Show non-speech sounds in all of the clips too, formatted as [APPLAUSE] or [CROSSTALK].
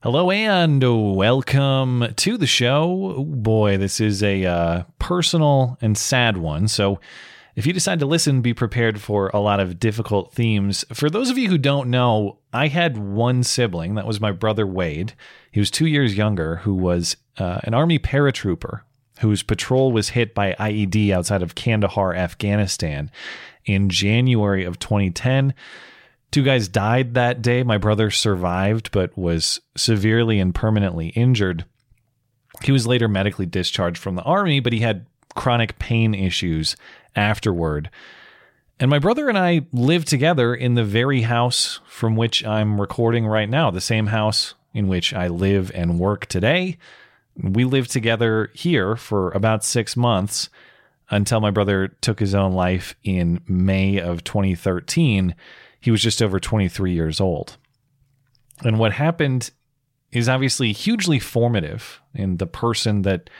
Hello and welcome to the show. Oh boy, this is a uh, personal and sad one. So, if you decide to listen, be prepared for a lot of difficult themes. For those of you who don't know, I had one sibling. That was my brother Wade. He was two years younger, who was uh, an Army paratrooper whose patrol was hit by IED outside of Kandahar, Afghanistan in January of 2010. Two guys died that day. My brother survived, but was severely and permanently injured. He was later medically discharged from the army, but he had chronic pain issues afterward. And my brother and I lived together in the very house from which I'm recording right now, the same house in which I live and work today. We lived together here for about six months until my brother took his own life in May of 2013 he was just over 23 years old. And what happened is obviously hugely formative in the person that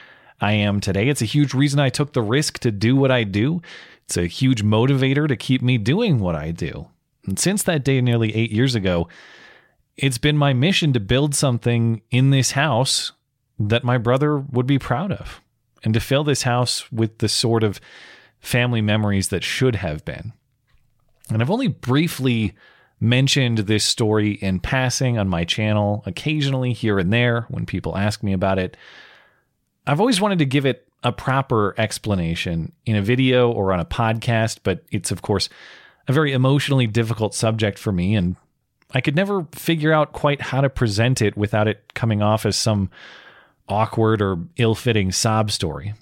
I am today. It's a huge reason I took the risk to do what I do. It's a huge motivator to keep me doing what I do. And since that day, nearly eight years ago, it's been my mission to build something in this house that my brother would be proud of and to fill this house with the sort of family memories that should have been. And I've only briefly mentioned this story in passing on my channel, occasionally here and there when people ask me about it. I've always wanted to give it a proper explanation in a video or on a podcast, but it's, of course, a very emotionally difficult subject for me, and I could never figure out quite how to present it without it coming off as some awkward or ill fitting sob story.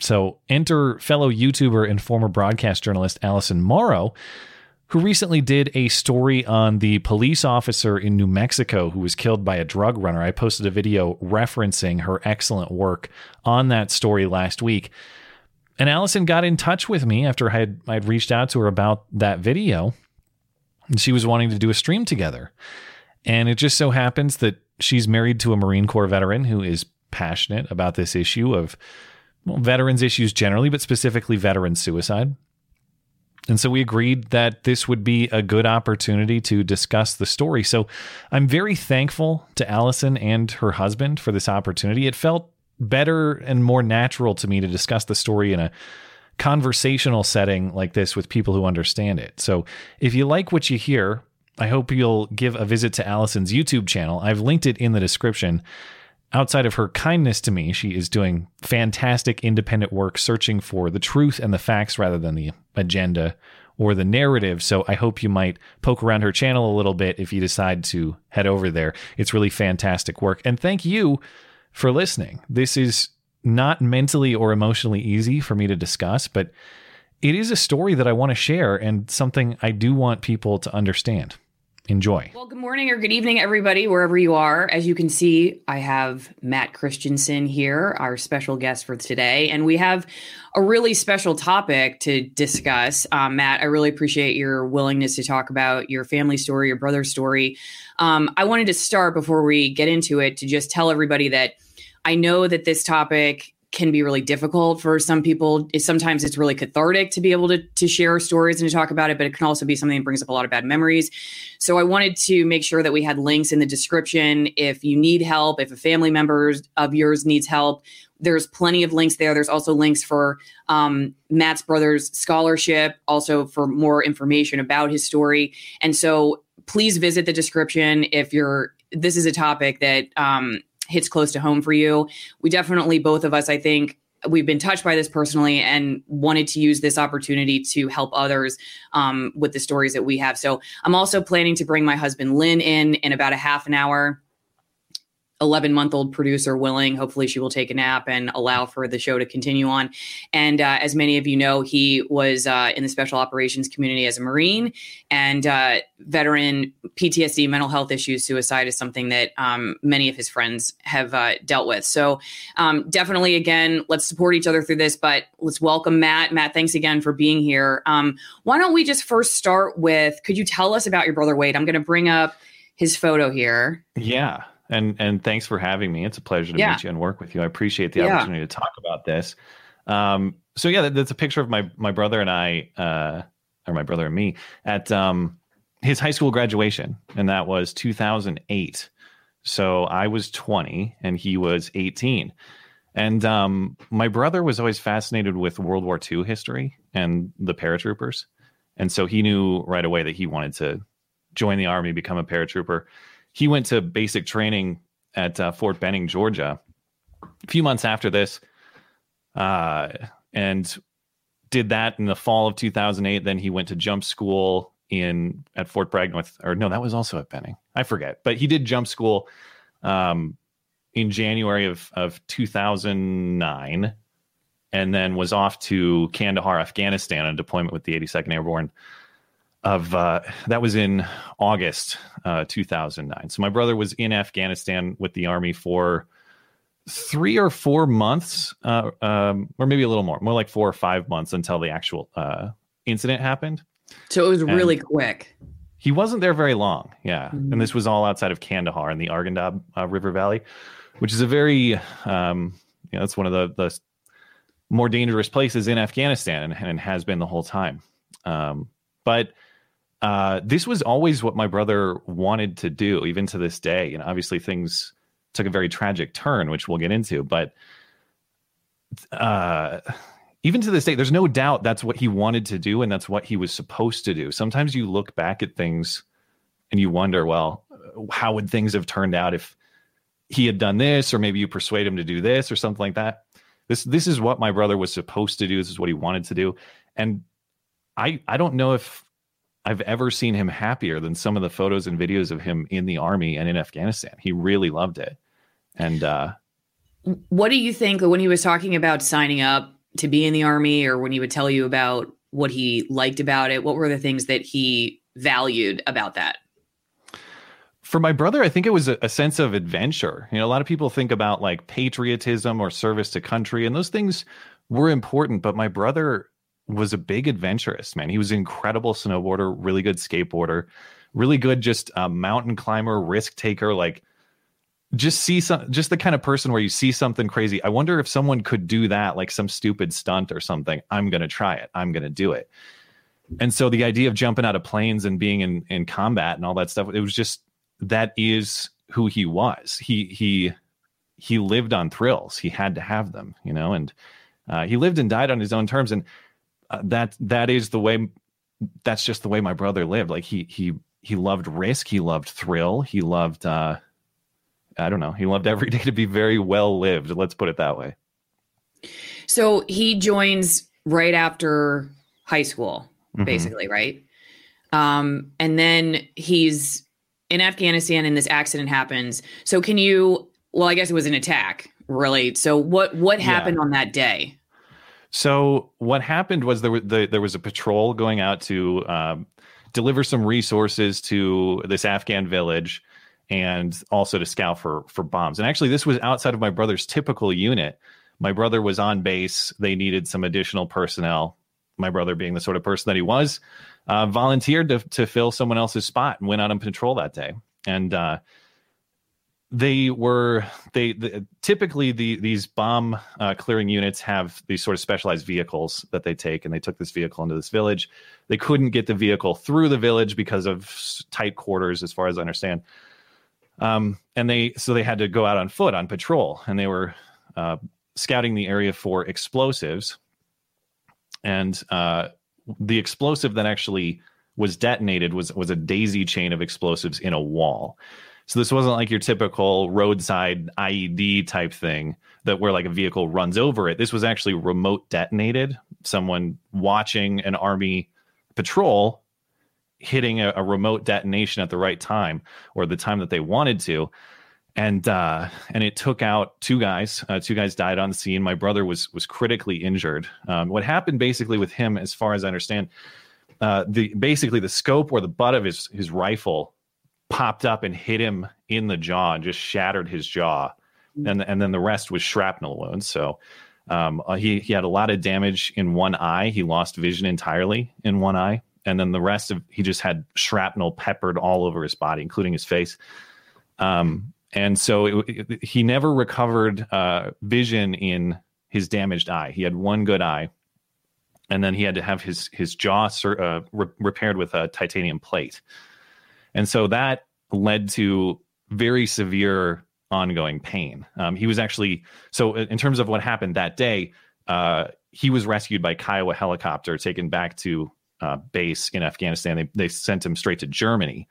So enter fellow YouTuber and former broadcast journalist Alison Morrow who recently did a story on the police officer in New Mexico who was killed by a drug runner. I posted a video referencing her excellent work on that story last week. And Alison got in touch with me after I had I'd reached out to her about that video. And she was wanting to do a stream together. And it just so happens that she's married to a Marine Corps veteran who is passionate about this issue of well, veterans issues generally, but specifically veteran suicide. And so we agreed that this would be a good opportunity to discuss the story. So I'm very thankful to Alison and her husband for this opportunity. It felt better and more natural to me to discuss the story in a conversational setting like this with people who understand it. So if you like what you hear, I hope you'll give a visit to Alison's YouTube channel. I've linked it in the description outside of her kindness to me, she is doing fantastic independent work searching for the truth and the facts rather than the agenda or the narrative. So I hope you might poke around her channel a little bit if you decide to head over there. It's really fantastic work. And thank you for listening. This is not mentally or emotionally easy for me to discuss, but it is a story that I want to share and something I do want people to understand. Enjoy. Well, good morning or good evening, everybody, wherever you are. As you can see, I have Matt Christiansen here, our special guest for today, and we have a really special topic to discuss. Um, Matt, I really appreciate your willingness to talk about your family story, your brother's story. Um, I wanted to start before we get into it to just tell everybody that I know that this topic can be really difficult for some people. Sometimes it's really cathartic to be able to, to share stories and to talk about it, but it can also be something that brings up a lot of bad memories. So I wanted to make sure that we had links in the description. If you need help, if a family member of yours needs help, there's plenty of links there. There's also links for um, Matt's brother's scholarship, also for more information about his story. And so please visit the description if you're this is a topic that um, hits close to home for you. We definitely, both of us, I think, we've been touched by this personally and wanted to use this opportunity to help others um, with the stories that we have. So I'm also planning to bring my husband Lynn in in about a half an hour 11 month old producer willing. Hopefully, she will take a nap and allow for the show to continue on. And uh, as many of you know, he was uh, in the special operations community as a Marine and uh, veteran PTSD, mental health issues, suicide is something that um, many of his friends have uh, dealt with. So, um, definitely, again, let's support each other through this, but let's welcome Matt. Matt, thanks again for being here. Um, why don't we just first start with could you tell us about your brother Wade? I'm going to bring up his photo here. Yeah and and thanks for having me. It's a pleasure to yeah. meet you and work with you. I appreciate the yeah. opportunity to talk about this. Um, so yeah, that's a picture of my my brother and I, uh, or my brother and me at um, his high school graduation, and that was 2008. So I was 20 and he was 18. And um, my brother was always fascinated with World War II history and the paratroopers. And so he knew right away that he wanted to join the army, become a paratrooper. He went to basic training at uh, Fort Benning, Georgia, a few months after this, uh, and did that in the fall of 2008. Then he went to jump school in at Fort Bragg, North, or no, that was also at Benning. I forget, but he did jump school um, in January of of 2009, and then was off to Kandahar, Afghanistan, on deployment with the 82nd Airborne. Of uh, that was in August uh, 2009. So my brother was in Afghanistan with the army for three or four months, uh, um, or maybe a little more, more like four or five months until the actual uh, incident happened. So it was really and quick. He wasn't there very long, yeah. Mm-hmm. And this was all outside of Kandahar in the Arghandab uh, River Valley, which is a very, um, you know, it's one of the, the more dangerous places in Afghanistan and, and has been the whole time. Um, but uh, this was always what my brother wanted to do, even to this day. And obviously, things took a very tragic turn, which we'll get into. But uh, even to this day, there's no doubt that's what he wanted to do and that's what he was supposed to do. Sometimes you look back at things and you wonder, well, how would things have turned out if he had done this, or maybe you persuade him to do this or something like that. This this is what my brother was supposed to do. This is what he wanted to do. And I I don't know if I've ever seen him happier than some of the photos and videos of him in the army and in Afghanistan. He really loved it. And uh, what do you think when he was talking about signing up to be in the army or when he would tell you about what he liked about it? What were the things that he valued about that? For my brother, I think it was a, a sense of adventure. You know, a lot of people think about like patriotism or service to country, and those things were important. But my brother was a big adventurist, man. He was an incredible snowboarder, really good skateboarder, really good just uh, mountain climber, risk taker. Like just see some just the kind of person where you see something crazy. I wonder if someone could do that like some stupid stunt or something. I'm to try it. I'm to do it. And so the idea of jumping out of planes and being in in combat and all that stuff it was just that is who he was. He he he lived on thrills. He had to have them you know and uh, he lived and died on his own terms. And uh, that that is the way that's just the way my brother lived like he he he loved risk he loved thrill he loved uh I don't know. He loved every [LAUGHS] day to be very well lived. Let's put it that way. So he joins right after high school, mm-hmm. basically, mm-hmm. right? Um, and then he's in Afghanistan and this accident happens. So can you well, I guess it was an attack, really. So what what happened yeah. on that day? So what happened was there was the, there was a patrol going out to um, deliver some resources to this Afghan village and also to scout for for bombs. And actually, this was outside of my brother's typical unit. My brother was on base. They needed some additional personnel. My brother, being the sort of person that he was, uh, volunteered to to fill someone else's spot and went out on patrol that day. And uh, they were they the, typically the these bomb uh, clearing units have these sort of specialized vehicles that they take, and they took this vehicle into this village. They couldn't get the vehicle through the village because of tight quarters, as far as I understand. Um, and they so they had to go out on foot on patrol, and they were uh, scouting the area for explosives. And uh, the explosive that actually was detonated was was a daisy chain of explosives in a wall. So this wasn't like your typical roadside IED type thing that where like a vehicle runs over it. This was actually remote detonated. Someone watching an army patrol hitting a, a, remote detonation at the right time or the time that they wanted to and uh, and it took out two guys uh, two guys died on scene my brother was was critically injured um, what happened basically with him as far as i understand uh, the basically the scope or the butt of his his rifle popped up and hit him in the jaw and just shattered his jaw mm. and and then the rest was shrapnel wounds so um, uh, he he had a lot of damage in one eye he lost vision entirely in one eye and then the rest of he just had shrapnel peppered all over his body, including his face. Um, and so it, it, he never recovered uh, vision in his damaged eye. He had one good eye, and then he had to have his his jaw uh, re- repaired with a titanium plate. And so that led to very severe ongoing pain. Um, he was actually so in terms of what happened that day. Uh, he was rescued by Kiowa helicopter, taken back to uh, base in Afghanistan. They they sent him straight to Germany,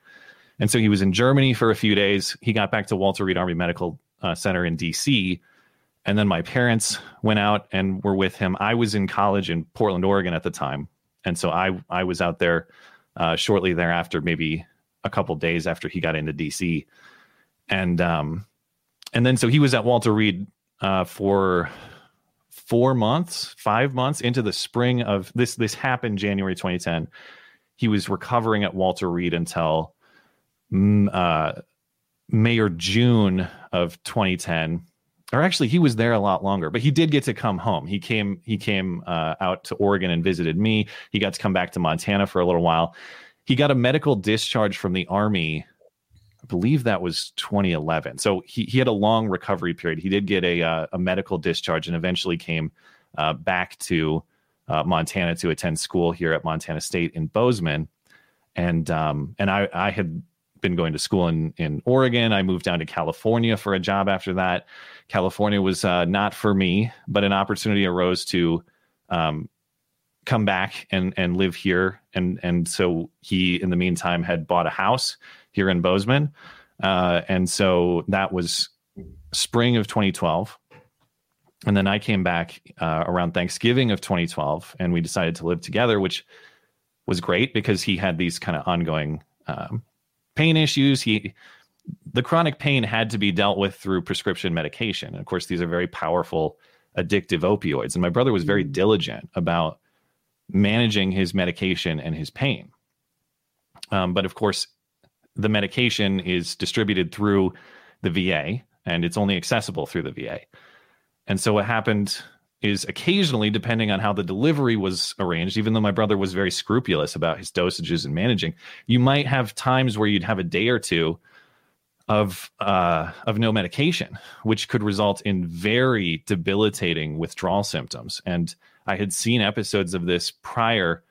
and so he was in Germany for a few days. He got back to Walter Reed Army Medical uh, Center in D.C. And then my parents went out and were with him. I was in college in Portland, Oregon at the time, and so I I was out there uh, shortly thereafter, maybe a couple days after he got into DC, and um, and then so he was at Walter Reed uh, for four months, five months into the spring of this. This happened January 2010. He was recovering at Walter Reed until mm, uh, May or June of 2010 or actually he was there a lot longer but he did get to come home he came he came uh, out to oregon and visited me he got to come back to montana for a little while he got a medical discharge from the army i believe that was 2011 so he, he had a long recovery period he did get a, uh, a medical discharge and eventually came uh, back to uh, montana to attend school here at montana state in bozeman and um, and I, I had been going to school in in Oregon. I moved down to California for a job after that. California was uh, not for me, but an opportunity arose to um, come back and and live here. And and so he, in the meantime, had bought a house here in Bozeman, uh, and so that was spring of 2012. And then I came back uh, around Thanksgiving of 2012, and we decided to live together, which was great because he had these kind of ongoing um, pain issues. He the chronic pain had to be dealt with through prescription medication. And of course, these are very powerful addictive opioids. And my brother was very mm. diligent about managing his medication and his pain. Um, but of course, the medication is distributed through the VA and it's only accessible through the VA. And so what happened is occasionally, depending on how the delivery was arranged, even though my brother was very scrupulous about his dosages and managing, you might have times where you'd have a day or two of uh, of no medication, which could result in very debilitating withdrawal symptoms. And I had seen episodes of this prior.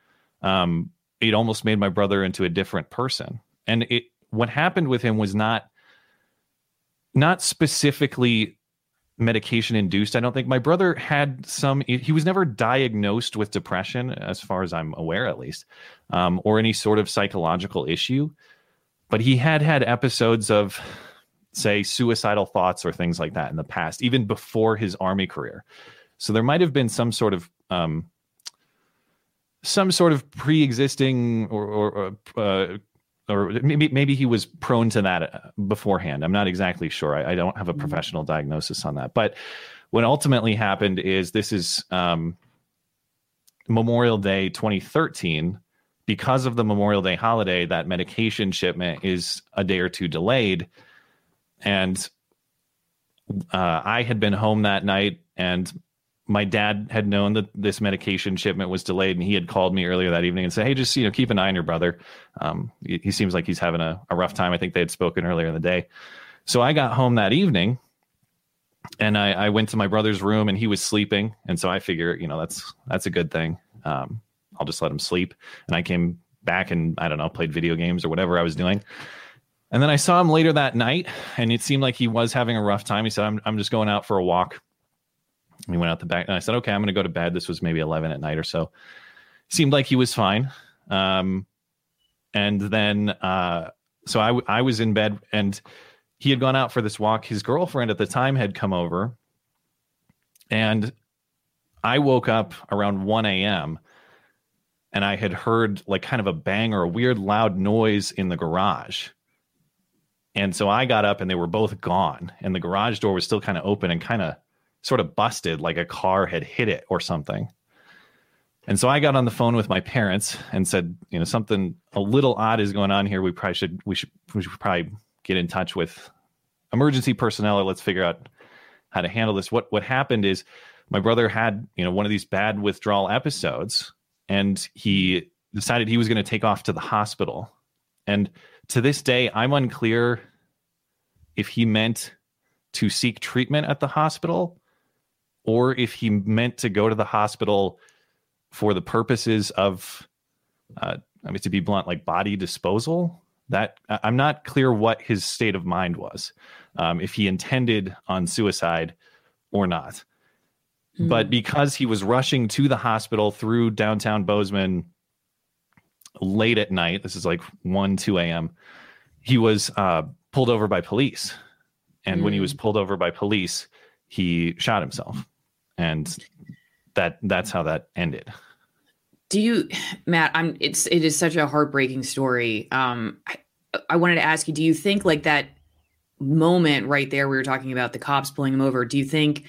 Um, it almost made my brother into a different person. And it what happened with him was not not specifically medication induced. I don't think my brother had some. He was never diagnosed with depression, as far as I'm aware, at least, um, or any sort of psychological issue. But he had had episodes of, say, suicidal thoughts or things like that in the past, even before his army career. So there might have been some sort of um, some sort of pre-existing or, or uh, or maybe maybe he was prone to that uh, beforehand. I'm not exactly sure. I, I, don't have a mm-hmm. professional diagnosis on that. But what ultimately happened is this is um, Memorial Day 2013. Because of the Memorial Day holiday, that medication shipment is a day or two delayed, and uh, I had been home that night, and my dad had known that this medication shipment was delayed, and he had called me earlier that evening and said, "Hey, just you know, keep an eye on your brother. Um, he, he, seems like he's having a, a rough time." I think they had spoken earlier in the day. So I got home that evening, and I, I went to my brother's room, and he was sleeping, and so I figure, you know, that's that's a good thing. Um, I'll just let him sleep. And I came back and I don't know, played video games or whatever I was doing. And then I saw him later that night, and it seemed like he was having a rough time. He said, "I'm I'm just going out for a walk." We went out the back, and I said, "Okay, I'm going to go to bed." This was maybe 11 at night or so. Seemed like he was fine. Um, and then, uh, so I, I was in bed, and he had gone out for this walk. His girlfriend at the time had come over, and I woke up around 1 a.m. and I had heard like kind of a bang or a weird loud noise in the garage. And so I got up and they were both gone. And the garage door was still kind of open and kind of sort of busted like a car had hit it or something. And so I got on the phone with my parents and said, you know, something a little odd is going on here. We probably should we should we should probably get in touch with emergency personnel or let's figure out how to handle this. What what happened is my brother had, you know, one of these bad withdrawal episodes and he decided he was going to take off to the hospital. And to this day, I'm unclear if he meant to seek treatment at the hospital or if he meant to go to the hospital for the purposes of, uh, I mean, to be blunt, like body disposal. That I'm not clear what his state of mind was, um, if he intended on suicide or not. Mm-hmm. But because he was rushing to the hospital through downtown Bozeman late at night, this is like 1, 2 a.m., he was uh, pulled over by police. And mm-hmm. when he was mm. pulled over by police, he shot himself. And that that's how that ended. Do you, Matt? I'm. It's it is such a heartbreaking story. Um, I, I wanted to ask you. Do you think like that moment right there we were talking about the cops pulling him over? Do you think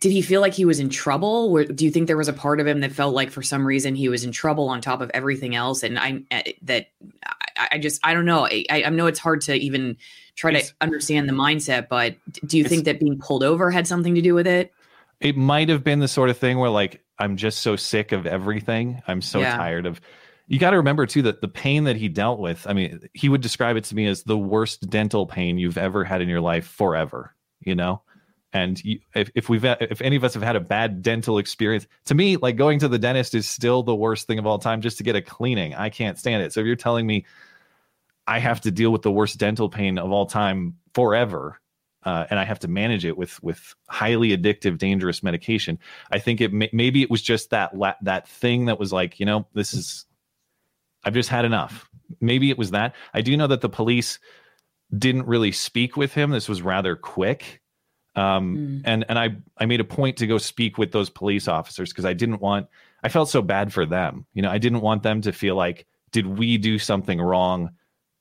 did he feel like he was in trouble? Or do you think there was a part of him that felt like for some reason he was in trouble on top of everything else? And I eh, that I, I just I don't know. I, I know it's hard to even try to understand the mindset, but do you think that being pulled over had something to do with it? It might have been the sort of thing where like I'm just so sick of everything. I'm so yeah. tired of. You got to remember too that the pain that he dealt with. I mean, he would describe it to me as the worst dental pain you've ever had in your life forever. You know, and you, if, if we've if any of us have had a bad dental experience to me like going to the dentist is still the worst thing of all time just to get a cleaning i can't stand it so if you're telling me i have to deal with the worst dental pain of all time forever uh, and i have to manage it with with highly addictive dangerous medication i think it may, maybe it was just that that thing that was like you know this is i've just had enough maybe it was that i do know that the police didn't really speak with him this was rather quick um, mm. and and I I made a point to go speak with those police officers because I didn't want I felt so bad for them. You know, I didn't want them to feel like did we do something wrong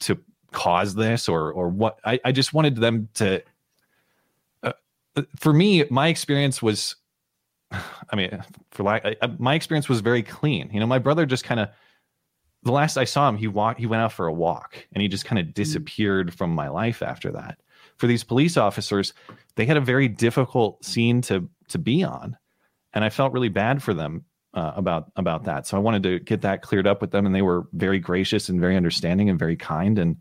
to cause this or or what? I I just wanted them to. Uh, for me, my experience was, [SIGHS] I mean, for like my experience was very clean. You know, my brother just kind of the last I saw him, he walked, he went out for a walk, and he just kind of mm. disappeared from my life after that for these police officers, they had a very difficult scene to to be on, and I felt really bad for them uh, about about that. So I wanted to get that cleared up with them, and they were very gracious and very understanding and very kind. And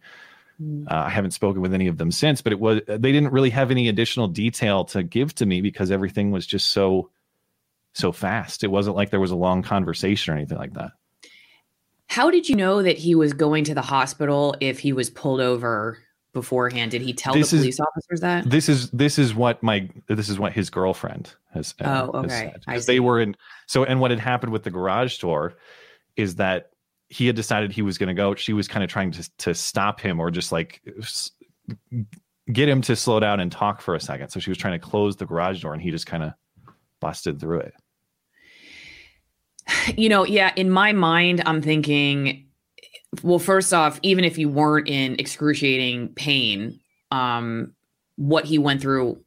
mm. uh, I haven't spoken with any of them since, but it was they didn't really have any additional detail to give to me because everything was just so so fast. It wasn't like there was a long conversation or anything like that. How did you know that he was going to the hospital if he was pulled over beforehand? Did he tell this the police is, officers that? This is this is what my this is what his girlfriend has. Uh, oh, okay. Because they were in so and what had happened with the garage door is that he had decided he was going to go. She was kind of trying to to stop him or just like get him to slow down and talk for a second. So she was trying to close the garage door and he just kind of busted through it. [SIGHS] You know, yeah, in my mind, I'm thinking well, first off, even if you weren't in excruciating pain, um, what he went through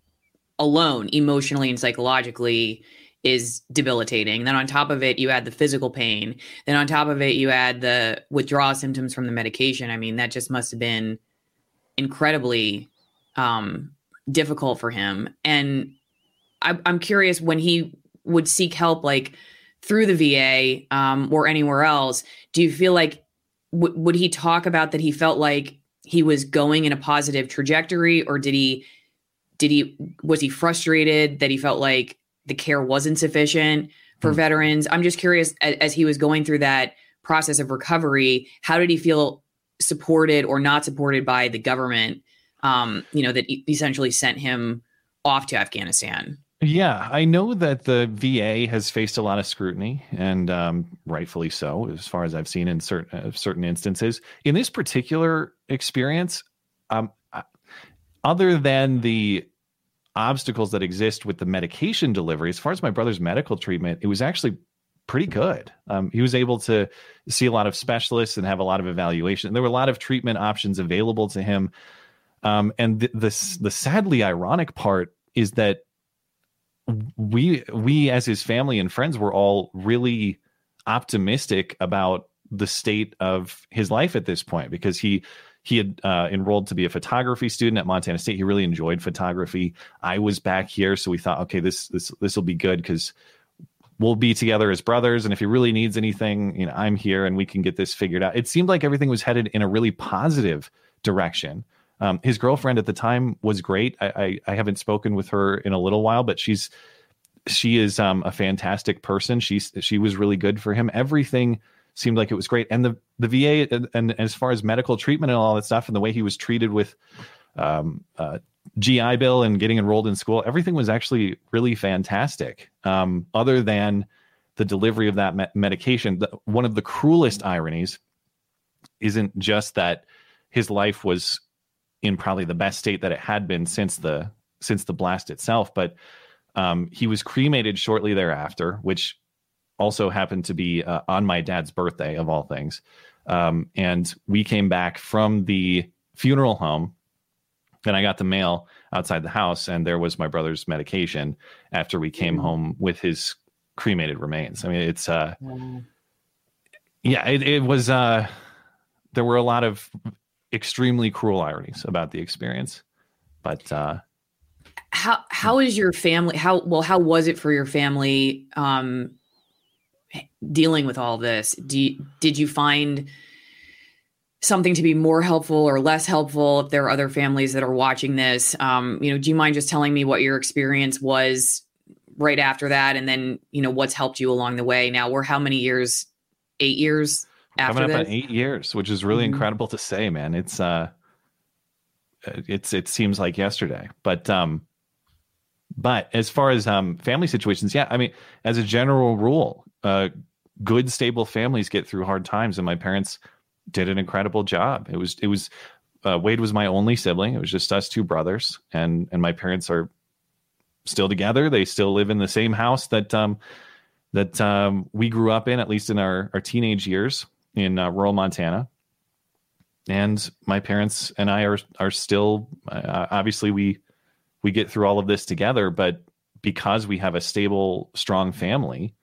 alone, emotionally and psychologically, is debilitating. Then on top of it, you add the physical pain. Then on top of it, you add the withdrawal symptoms from the medication. I mean, that just must have been incredibly um, difficult for him. And I, am curious when he would seek help, like through the VA um, or anywhere else. Do you feel like w- would he talk about that he felt like he was going in a positive trajectory or did he did he was he frustrated that he felt like the care wasn't sufficient for mm. veterans i'm just curious as, as, he was going through that process of recovery how did he feel supported or not supported by the government um, you know that essentially sent him off to afghanistan yeah, I know that the VA has faced a lot of scrutiny, and um, rightfully so, as far as I've seen in certain uh, certain instances. In this particular experience, um, other than the obstacles that exist with the medication delivery, as far as my brother's medical treatment, it was actually pretty good. Um, he was able to see a lot of specialists and have a lot of evaluation. There were a lot of treatment options available to him. Um, and the, the the sadly ironic part is that we we as his family and friends were all really optimistic about the state of his life at this point because he he had uh, enrolled to be a photography student at Montana State. He really enjoyed photography. I was back here, so we thought, okay, this this this will be good because we'll be together as brothers. And if he really needs anything, you know, I'm here and we can get this figured out. It seemed like everything was headed in a really positive direction. Um, his girlfriend at the time was great. I, I, I haven't spoken with her in a little while, but she's she is um, a fantastic person. She's she was really good for him. Everything seemed like it was great. And the the VA and, and as far as medical treatment and all that stuff, and the way he was treated with um, uh, GI Bill and getting enrolled in school, everything was actually really fantastic. Um, other than the delivery of that me- medication, the, one of the cruelest ironies isn't just that his life was in probably the best state that it had been since the since the blast itself, but um, he was cremated shortly thereafter, which also happened to be uh, on my dad's birthday of all things. Um, and we came back from the funeral home and I got the mail outside the house, and there was my brother's medication after we came mm-hmm. home with his cremated remains. I mean, it's uh, yeah, it, it was uh, there were a lot of extremely cruel ironies about the experience, but uh, how how is your family? How well? How was it for your family um, dealing with all this? Do you, did you find something to be more helpful or less helpful if there are other families that are watching this um, you know do you mind just telling me what your experience was right after that and then you know what's helped you along the way now we're how many years eight years after coming up this? on eight years which is really mm-hmm. incredible to say man it's uh it's it seems like yesterday but um but as far as um family situations yeah i mean as a general rule uh good stable families get through hard times and my parents did an incredible job. It was it was uh, Wade was my only sibling. It was just us two brothers, and and my parents are still together. They still live in the same house that um, that um, we grew up in, at least in our our teenage years in uh, rural Montana. And my parents and I are are still uh, obviously we we get through all of this together, but because we have a stable, strong family,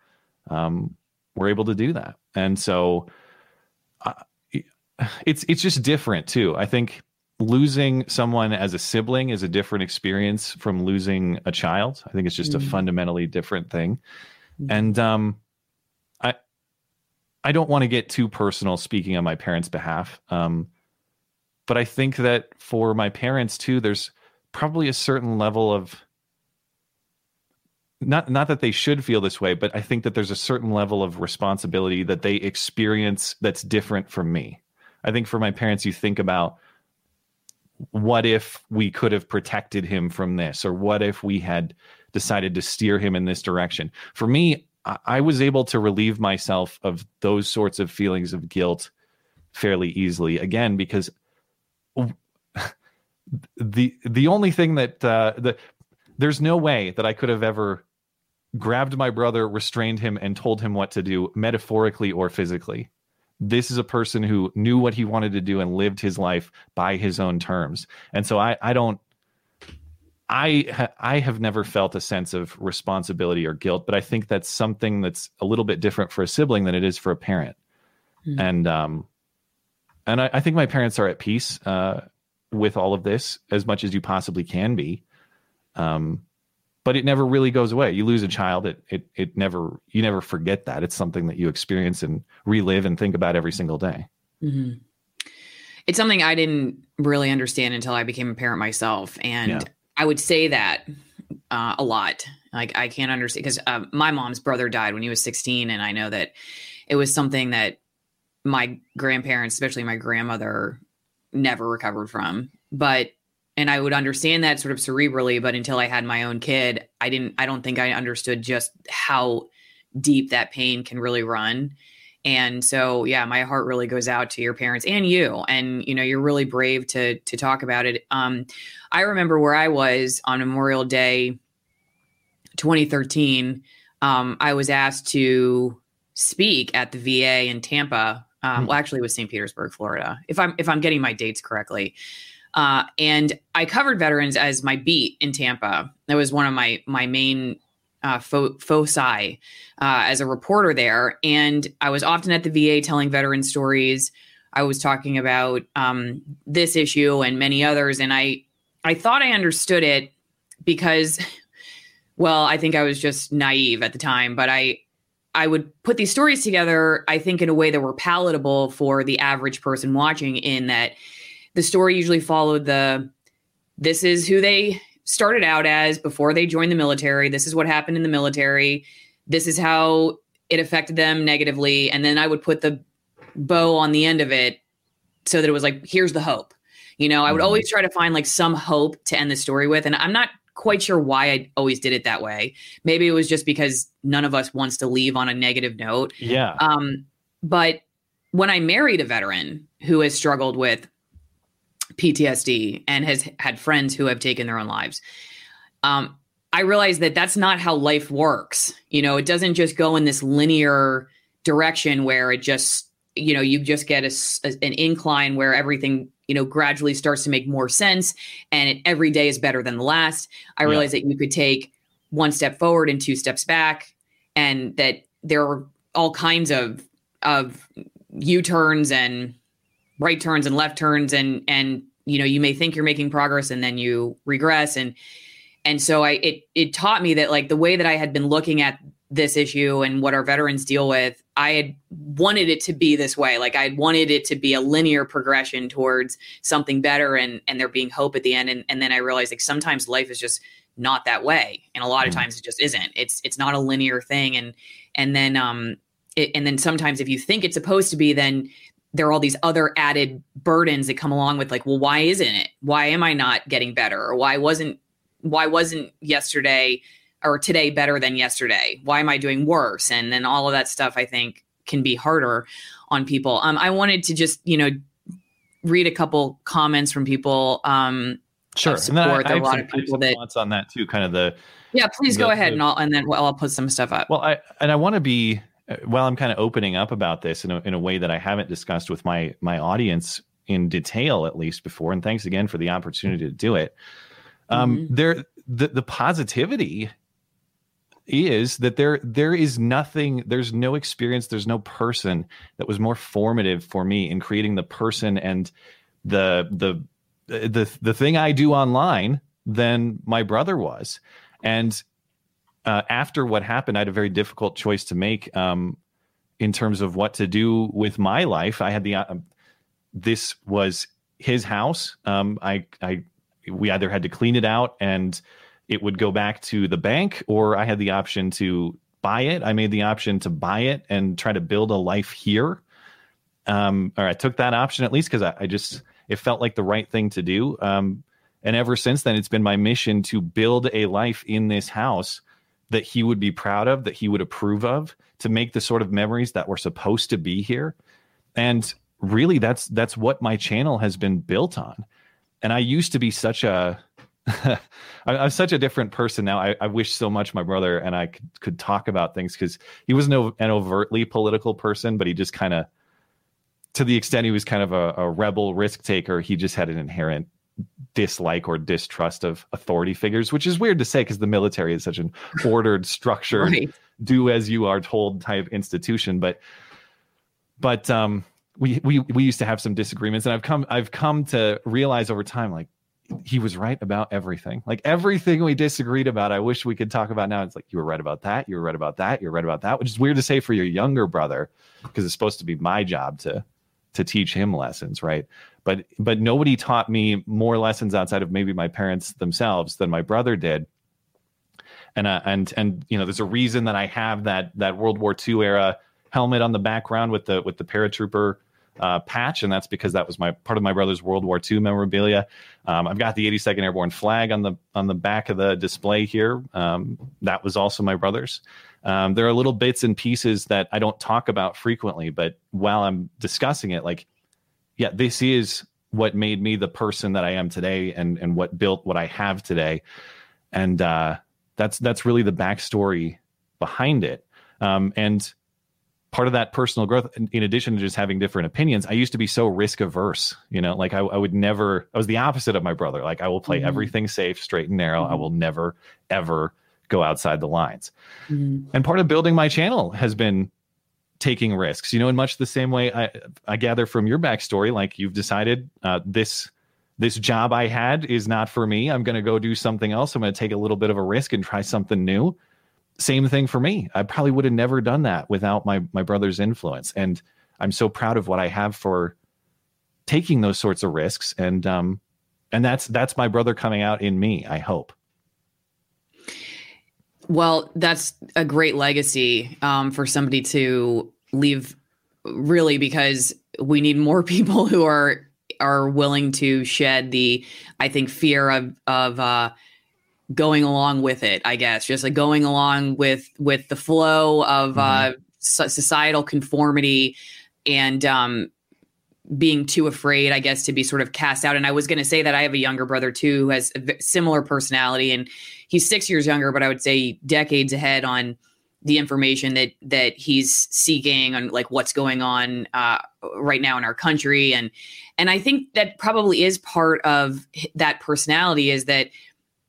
um, we're able to do that. And so it's it's just different too. I think losing someone as a sibling is a different experience from losing a child. I think it's just mm. a fundamentally different thing. Mm. And um I I don't want to get too personal speaking on my parents' behalf. Um but I think that for my parents too there's probably a certain level of not not that they should feel this way, but I think that there's a certain level of responsibility that they experience that's different from me. I think for my parents, you think about what if we could have protected him from this, or what if we had decided to steer him in this direction. For me, I was able to relieve myself of those sorts of feelings of guilt fairly easily. Again, because [LAUGHS] the the only thing that uh, the there's no way that I could have ever grabbed my brother, restrained him, and told him what to do, metaphorically or physically this is a person who knew what he wanted to do and lived his life by his own terms. And so I, I don't, I, I have never felt a sense of responsibility or guilt, but I think that's something that's a little bit different for a sibling than it is for a parent. Mm-hmm. And, um, and I, I, think my parents are at peace, uh, with all of this as much as you possibly can be. Um, but it never really goes away. You lose a child, it it it never you never forget that. It's something that you experience and relive and think about every single day. Mm-hmm. It's something I didn't really understand until I became a parent myself, and yeah. I would say that uh, a lot. Like I can't understand because uh, my mom's brother died when he was 16, and I know that it was something that my grandparents, especially my grandmother, never recovered from. But and I would understand that sort of cerebrally, but until I had my own kid, I didn't I don't think I understood just how deep that pain can really run. And so yeah, my heart really goes out to your parents and you. And you know, you're really brave to to talk about it. Um I remember where I was on Memorial Day 2013. Um, I was asked to speak at the VA in Tampa. Um, hmm. well, actually, it was St. Petersburg, Florida. If I'm if I'm getting my dates correctly, uh, and I covered veterans as my beat in Tampa. That was one of my my main uh, fo- foci uh, as a reporter there. And I was often at the VA telling veteran stories. I was talking about um, this issue and many others, and I I thought I understood it because, [LAUGHS] well, I think I was just naive at the time, but I I would put these stories together. I think in a way that were palatable for the average person watching. In that the story usually followed the this is who they started out as before they joined the military. This is what happened in the military. This is how it affected them negatively. And then I would put the bow on the end of it so that it was like, here's the hope. You know, I would mm-hmm. always try to find like some hope to end the story with. And I'm not quite sure why I always did it that way. Maybe it was just because none of us wants to leave on a negative note. Yeah. Um, but when I married a veteran who has struggled with PTSD and has had friends who have taken their own lives, um, I realized that that's not how life works. You know, it doesn't just go in this linear direction where it just, you know, you just get a, a, an incline where everything, you know, gradually starts to make more sense and it, every day is better than the last. I yeah. realized that you could take one step forward and two steps back and that there are all kinds of of U-turns and right turns and left turns and and you know you may think you're making progress and then you regress. And and so i it it taught me that like the way that i had been looking at this issue and what our veterans deal with i had wanted it to be this way. Like i wanted it to be a linear progression towards something better and and there being hope at the end. And, and then i realized like sometimes life is just not that way. And a lot of mm. times it just isn't. It's it's not a linear thing. And and then um it, and then sometimes if you think it's supposed to be then there are all these other added burdens that come along with like well why isn't it? Why am i not getting better? Or why wasn't why wasn't yesterday or today better than yesterday? Why am i doing worse? And then all of that stuff i think can be harder on people. Um, i wanted to just you know read a couple comments from people um sure. Support. I, I a lot some, of people that thoughts on that too kind of the yeah please the, go ahead the, and i'll and then well, i'll put some stuff up. Well i and i want to be while I'm kind of opening up about this in a, in a way that I haven't discussed with my my audience in detail at least before, and thanks again for the opportunity to do it. Um, mm-hmm. There, the the positivity is that there there is nothing there's no experience there's no person that was more formative for me in creating the person and the the the the thing I do online than my brother was and uh, after what happened, I had a very difficult choice to make um, in terms of what to do with my life. I had the uh, this was his house. Um, I I we either had to clean it out and it would go back to the bank, or I had the option to buy it. I made the option to buy it and try to build a life here. Um, or I took that option at least because I, I, just it felt like the right thing to do. Um, and ever since then, it's been my mission to build a life in this house that he would be proud of, that he would approve of, to make the sort of memories that were supposed to be here. And really that's that's what my channel has been built on. And I used to be such a [LAUGHS] I'm such a different person now. I, I, wish so much my brother and I could, could talk about things because he was no an overtly political person, but he just kind of, to the extent he was kind of a, a rebel risk taker, he just had an inherent dislike or distrust of authority figures, which is weird to say because the military is such an ordered, [LAUGHS] structured, right. do as you are told type institution. But but um, we we we used to have some disagreements, and I've come I've come to realize over time like he was right about everything. Like everything we disagreed about, I wish we could talk about now. It's like you were right about that, you were right about that, you're right about that, which is weird to say for your younger brother because it's supposed to be my job to to teach him lessons, right? but but nobody taught me more lessons outside of maybe my parents themselves than my brother did and uh, and and you know there's a reason that I have that that World War II era helmet on the background with the with the paratrooper uh, patch, and that's because that was my part of my brother's World War II memorabilia. Um, I've got the 82nd Airborne flag on the on the back of the display here. Um, that was also my brother's. Um, there are little bits and pieces that I don't talk about frequently, but while I'm discussing it, like yeah, this is what made me the person that I am today and and what built what I have today. And uh, that's that's really the backstory behind it. Um, and part of that personal growth, in addition to just having different opinions, I used to be so risk averse. You know, like I, I would never. I was the opposite of my brother. Like I will play mm-hmm. everything safe, straight and narrow. Mm-hmm. I will never ever go outside the lines. Mm-hmm. And part of building my channel has been taking risks. You know in much the same way i i gather from your backstory like you've decided uh, this this job i had is not for me. I'm going to go do something else. I'm going to take a little bit of a risk and try something new. Same thing for me. I probably would have never done that without my my brother's influence. And i'm so proud of what i have for taking those sorts of risks. And um and that's that's my brother coming out in me i hope well, that's a great legacy um, for somebody to leave really because we need more [LAUGHS] people who are are willing to shed the I think fear of of uh going along with it i guess. Just like going along with with the flow of mm-hmm. uh societal conformity and um being too afraid i guess to be sort of cast out. And i was going to say that i have a younger brother too who has a similar personality. And he's 6 years younger but i would say decades ahead on the information that that he's seeking on like what's going on uh, right now in our country and and I think that probably is part of that personality is that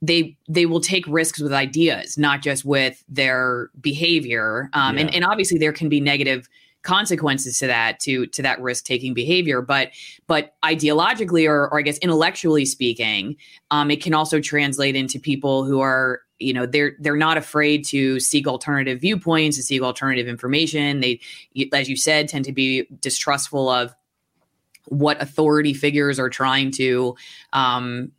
they they will take risks with ideas not just with their behavior um, yeah. and, and obviously there can be negative consequences to that to to that risk taking behavior. But but ideologically or, or i guess intellectually speaking um, it can also translate into people who are you know they're they're not afraid to seek alternative viewpoints to seek alternative information. They as you said tend to be distrustful of what authority figures are trying to um,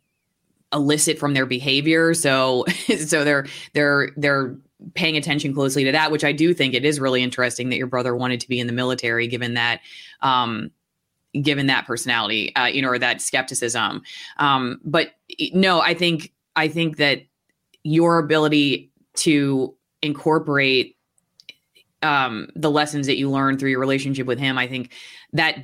elicit from their behavior. So [LAUGHS] so they're they're they're paying attention closely to that which i do think it is really interesting that your brother wanted to be in the military given that um, given that personality uh, you know or that skepticism um, but no i think i think that your ability to incorporate um, the lessons that you learn through your relationship with him, I think that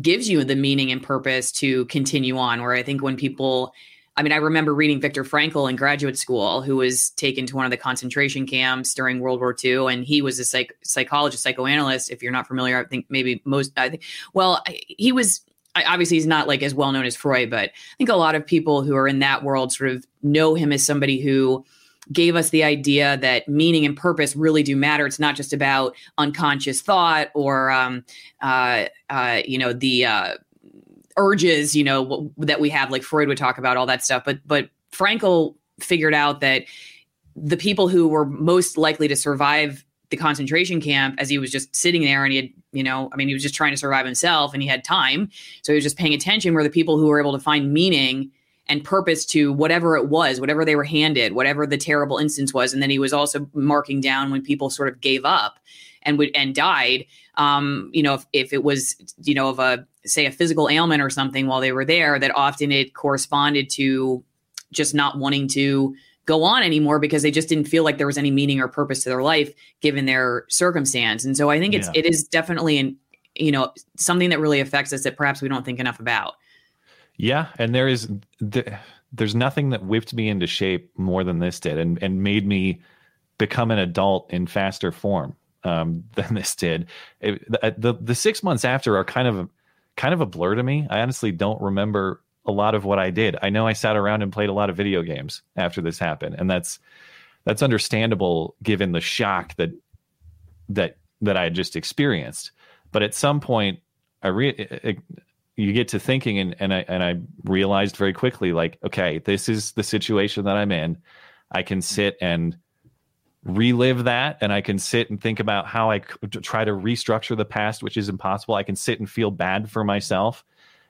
gives you the meaning and purpose to continue on. Where I think when people, I mean, I remember reading Viktor Frankl in graduate school, who was taken to one of the concentration camps during World War II, and he was a psych- psychologist, psychoanalyst. If you're not familiar, I think maybe most, I think, well, he was obviously he's not like as well known as Freud, but I think a lot of people who are in that world sort of know him as somebody who gave us the idea that meaning and purpose really do matter. It's not just about unconscious thought or, um, uh, uh, you know, the uh, urges, you know, w- that we have, like Freud would talk about all that stuff. But but Frankl figured out that the people who were most likely to survive the concentration camp as he was just sitting there and he had you know i mean he was just trying to survive himself and he had time so he was just paying attention were the people who were able to find meaning and purpose to whatever it was whatever they were handed whatever the terrible instance was and then he was also marking down when people sort of gave up and would and died um, you know if, if it was you know of a say a physical ailment or something while they were there that often it corresponded to just not wanting to go on anymore because they just didn't feel like there was any meaning or purpose to their life given their circumstance. And so I think it's yeah. it is definitely an you know something that really affects us that perhaps we don't think enough about. Yeah, and there is there's nothing that whipped me into shape more than this did, and and made me become an adult in faster form um, [LAUGHS] than this did. It, the, the the six months after are kind of kind of a blur to me. I honestly don't remember a lot of what I did. I know I sat around and played a lot of video games after this happened, and that's that's understandable given the shock that that that I had just experienced. But at some point, I re- it, you get to thinking, and and I and I realized very quickly, like, okay, this is the situation that I'm in. I can sit and relive that and I can sit and think about how I try to restructure the past, which is impossible. I can sit and feel bad for myself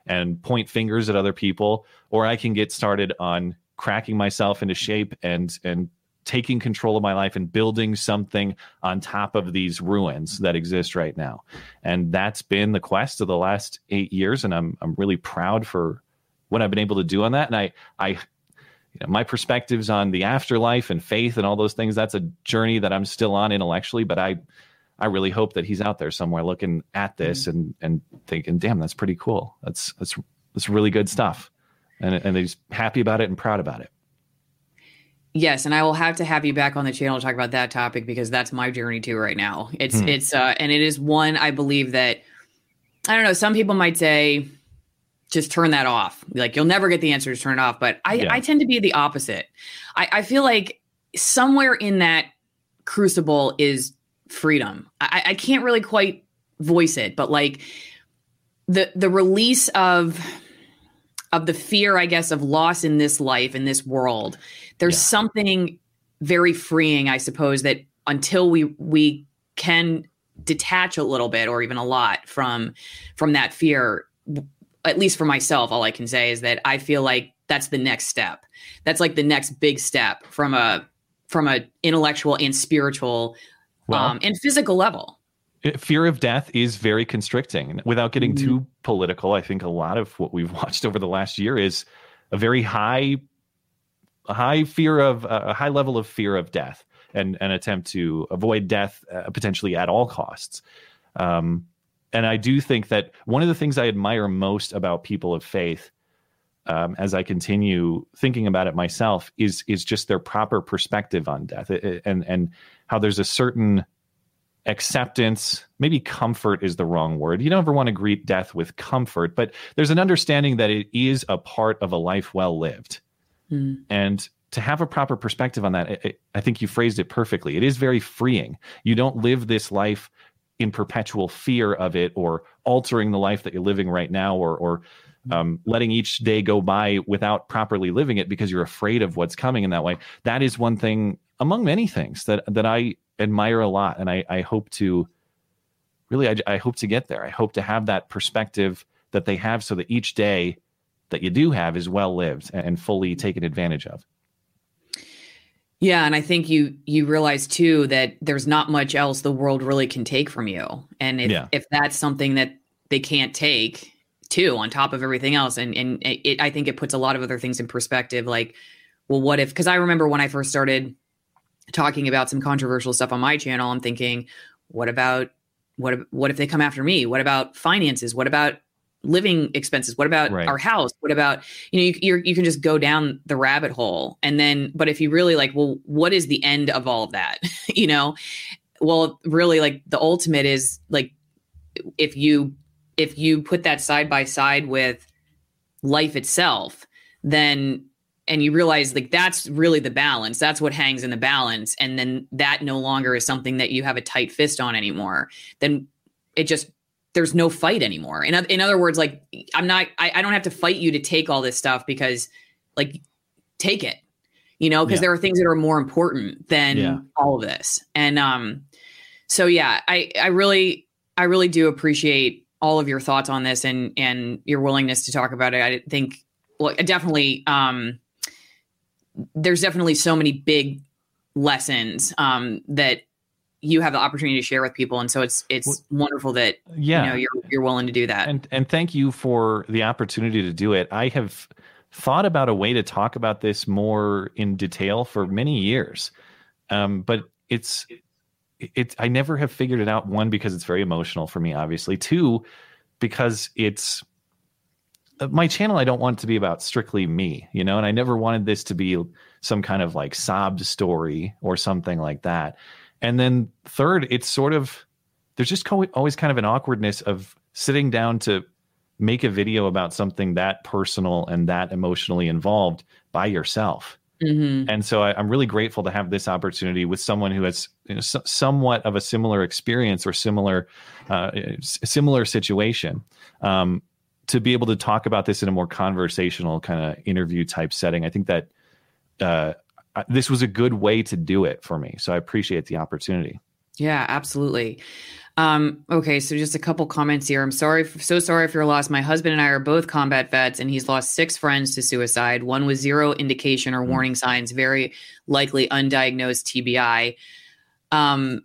and point fingers at other people, or I can get started on cracking myself into shape and and taking control of my life and building something on top of these ruins that exist right now. And that's been the quest of the last 8 years and I'm I'm really proud for what I've been able to do on that and I I you know, my perspectives on the afterlife and faith and all those things that's a journey that I'm still on intellectually but I I really hope that he's out there somewhere looking at this mm-hmm. and and thinking, "Damn, that's pretty cool. That's that's that's really good stuff," and and he's happy about it and proud about it. Yes, and I will have to have you back on the channel to talk about that topic because that's my journey too right now. It's hmm. it's uh and it is one I believe that I don't know, some people might say just turn that off. Like you'll never get the answer to turn it off, but I yeah. I tend to be the opposite. I I feel like somewhere in that crucible is freedom. I, I can't really quite voice it, but like the the release of of the fear, I guess, of loss in this life, in this world. There's yeah. something very freeing, I suppose, that until we we can detach a little bit or even a lot from from that fear, at least for myself, all I can say is that I feel like that's the next step. That's like the next big step from a from a intellectual and spiritual well, um, and physical level. fear of death is very constricting. Without getting mm-hmm. too political, I think a lot of what we've [LAUGHS] watched over the last year is a very high, a high fear of a high level of fear of death and an attempt to avoid death uh, potentially at all costs. Um, and I do think that one of the things I admire most about people of faith, um, as I continue thinking about it myself, is is just their proper perspective on death, and and how there's a certain acceptance, maybe comfort is the wrong word. You don't ever want to greet death with comfort, but there's an understanding that it is a part of a life well lived, mm. and to have a proper perspective on that, it, I think you phrased it perfectly. It is very freeing. You don't live this life in perpetual fear of it or altering the life that you're living right now or or um, letting each day go by without properly living it because you're afraid of what's coming in that way. That is one thing among many things that that I admire a lot, and I, I hope to really I, I hope to get there. I hope to have that perspective that they have, so that each day that you do have is well lived and fully taken advantage of. Yeah, and I think you you realize too that there's not much else the world really can take from you. And if yeah. if that's something that they can't take too on top of everything else and and it, I think it puts a lot of other things in perspective like well what if cuz I remember when I first started talking about some controversial stuff on my channel I'm thinking what about what what if they come after me? What about finances? What about living expenses. What about right. our house? What about you know you, you you can just go down the rabbit hole. And then but if you really like well what is the end of all of that? [LAUGHS] You know? Well really like the ultimate is like if you if you put that side by side with life itself then and you realize like that's really the balance. That's what hangs in the balance. And then that no longer is something that you have a tight fist on anymore. Then it just there's no fight anymore. In, in other words, like I'm not, I, I don't have to fight you to take all this stuff because like take it, you know, because yeah. there are things that are more important than yeah. all of this. And, um, so yeah, I, I really, I really do appreciate all of your thoughts on this and, and your willingness to talk about it. I think, well, definitely, um, there's definitely so many big lessons, um, that you have the opportunity to share with people. And so it's it's well, wonderful that yeah. you know you're you're willing to do that. And and thank you for the opportunity to do it. I have thought about a way to talk about this more in detail for many years. Um, but it's it's i never have figured it out one because it's very emotional for me obviously. Two because it's uh, my channel i don't want it to be about strictly me you know and i never wanted this to be some kind of like sobbed story or something like that and then third, it's sort of there's just always kind of an awkwardness of sitting down to make a video about something that personal and that emotionally involved by yourself. Mm-hmm. And so I, am really grateful to have this opportunity with someone who has you know, so, somewhat of a similar experience or similar uh, similar situation um, to be able to talk about this in a more conversational kind of interview type setting. I think that uh, this was a good way to do it for me. So I appreciate the opportunity. Yeah, absolutely. Um, okay, so just a couple comments here. I'm sorry, so sorry for your loss. My husband and I are both combat vets, and he's lost six friends to suicide. One with zero indication or hmm. warning signs, very likely undiagnosed TBI. Um,